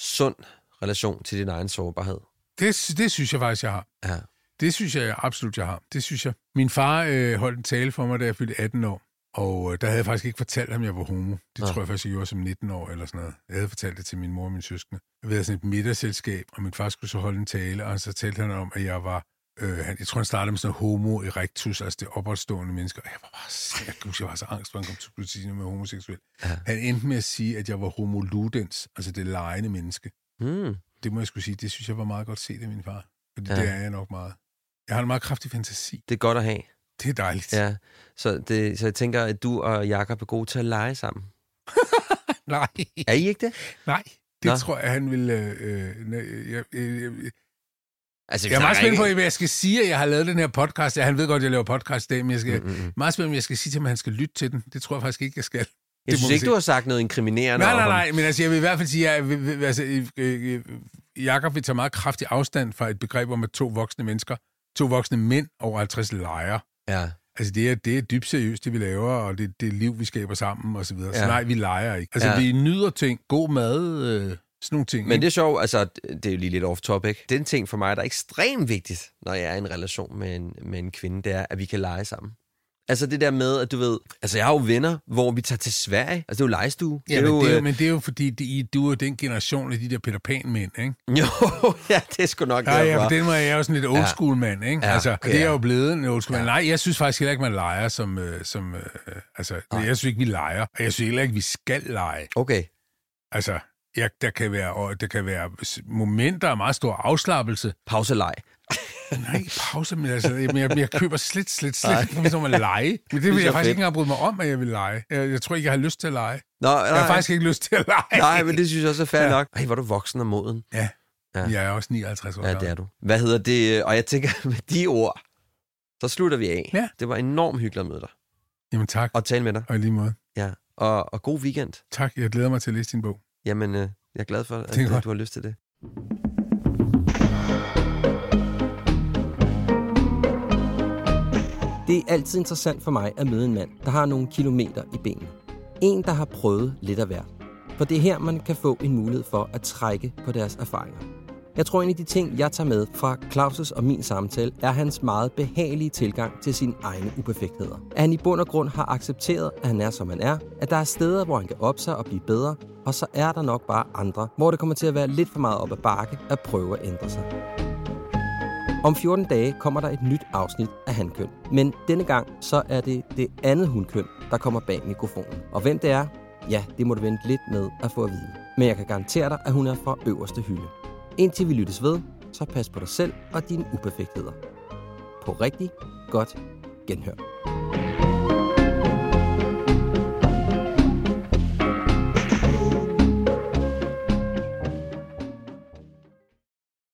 sund relation til din egen sårbarhed. Det, det synes jeg faktisk, jeg har. Ja. Det synes jeg absolut, jeg har. Det synes jeg. Min far øh, holdt en tale for mig, da jeg fyldte 18 år. Og øh, der havde jeg faktisk ikke fortalt ham, at jeg var homo. Det Nå. tror jeg faktisk, jeg gjorde som 19 år eller sådan noget. Jeg havde fortalt det til min mor og min søskende. Jeg havde sådan et middagsselskab, og min far skulle så holde en tale, og så talte han om, at jeg var... Øh, han, jeg tror, han startede med sådan noget homo erectus, altså det opretstående mennesker. Og jeg var bare så, jeg, huske, jeg var så angst, for han kom til politiet med homoseksuel. Ja. Han endte med at sige, at jeg var homo ludens, altså det lejende menneske. Mm. Det må jeg skulle sige, det synes jeg var meget godt set af min far. Fordi Ja. det er jeg nok meget. Jeg har en meget kraftig fantasi. Det er godt at have. Det er dejligt. Ja. Så, det, så jeg tænker, at du og Jakob er gode til at lege sammen. Nej, Er I ikke det? nej. Det Nå. Tror jeg, han vil... Øh, øh, jeg, jeg, jeg, Altså, vi jeg er meget spændt på, hvad jeg skal sige, at jeg har lavet den her podcast. Ja, han ved godt, at jeg laver podcast i dag, men jeg skal Mm, mm, mm. meget spændt, om jeg skal sige til ham, at han skal lytte til den. Det tror jeg faktisk ikke, jeg skal. Jeg synes ikke, du har sagt noget inkriminerende Nej, nej, nej, men altså, jeg vil i hvert fald sige, at jeg, altså, Jakob vil tage meget kraftig afstand fra et begreb om, at to voksne mennesker, to voksne mænd over 50 leger. Ja. Altså, det er, det er dybt seriøst, det vi laver, og det, det er liv, vi skaber sammen, og så videre. Så Ja. nej, vi leger ikke. Altså, Ja. vi nyder ting, god mad, øh, sådan nogle ting. Men ikke? det er sjovt, altså, det er jo lige lidt off-topic. Det er en ting for mig, der er ekstremt vigtigt, når jeg er i en relation med en, med en kvinde, det er, at vi kan lege sammen. Altså det der med, at du ved... Altså jeg har jo venner, hvor vi tager til Sverige. Altså det er jo legestue. Ja, det er men, jo, det er jo, øh, men det er jo fordi, det, I- du er den generation af de der Peter Pan-mænd, ikke? Jo, ja, det er sgu nok Ja, ja, på den måde er jeg jo sådan lidt old school mand, ikke? Ja, altså, okay, det er ja. jo blevet en old school Ja. Nej, jeg synes faktisk heller ikke, man leger som... Øh, som øh, altså, Nej. jeg synes ikke, vi leger. Og jeg synes heller ikke, vi skal lege. Okay. Altså, jeg, der, kan være, og der kan være momenter af meget stor afslappelse. Pauseleg. Nej, pause, men altså, jeg, men jeg køber slet, slet, slet ikke sådan om at lege. Men det vil jeg faktisk fedt. ikke engang bryde mig om, at jeg vil lege. Jeg, jeg tror ikke, jeg har lyst til at lege. Nå, nej, Jeg har faktisk ikke lyst til at lege. Nej, men det synes jeg også er fair ja. Nok. Ej, hvor er du voksen og moden. Ja, Ja. jeg er også 59 år Ja, det er du. Hvad hedder det? Og jeg tænker, med de ord, så slutter vi af. Ja. Det var enormt hyggeligt at møde dig. Jamen tak, Og tale med dig. og i lige måde. Ja. Og, og god weekend. Tak, jeg glæder mig til at læse din bog. Jamen, øh, jeg er glad for, at, at du har lyst til det. Det er altid interessant for mig at møde en mand, der har nogle kilometer i benene. En, der har prøvet lidt af hvert. For det er her, man kan få en mulighed for at trække på deres erfaringer. Jeg tror, en af de ting, jeg tager med fra Claus' og min samtale, er hans meget behagelige tilgang til sine egne uperfektheder. At han i bund og grund har accepteret, at han er, som han er, at der er steder, hvor han kan op sig og blive bedre, og så er der nok bare andre, hvor det kommer til at være lidt for meget op ad bakke at prøve at ændre sig. Om 14 dage kommer der et nyt afsnit af Handkøn. Men denne gang så er det det andet hundkøn, der kommer bag mikrofonen. Og hvem det er, ja, det må du vente lidt med at få at vide. Men jeg kan garantere dig, at hun er fra øverste hylde. Indtil vi lyttes ved, så pas på dig selv og dine uperfektheder. På rigtig godt genhør.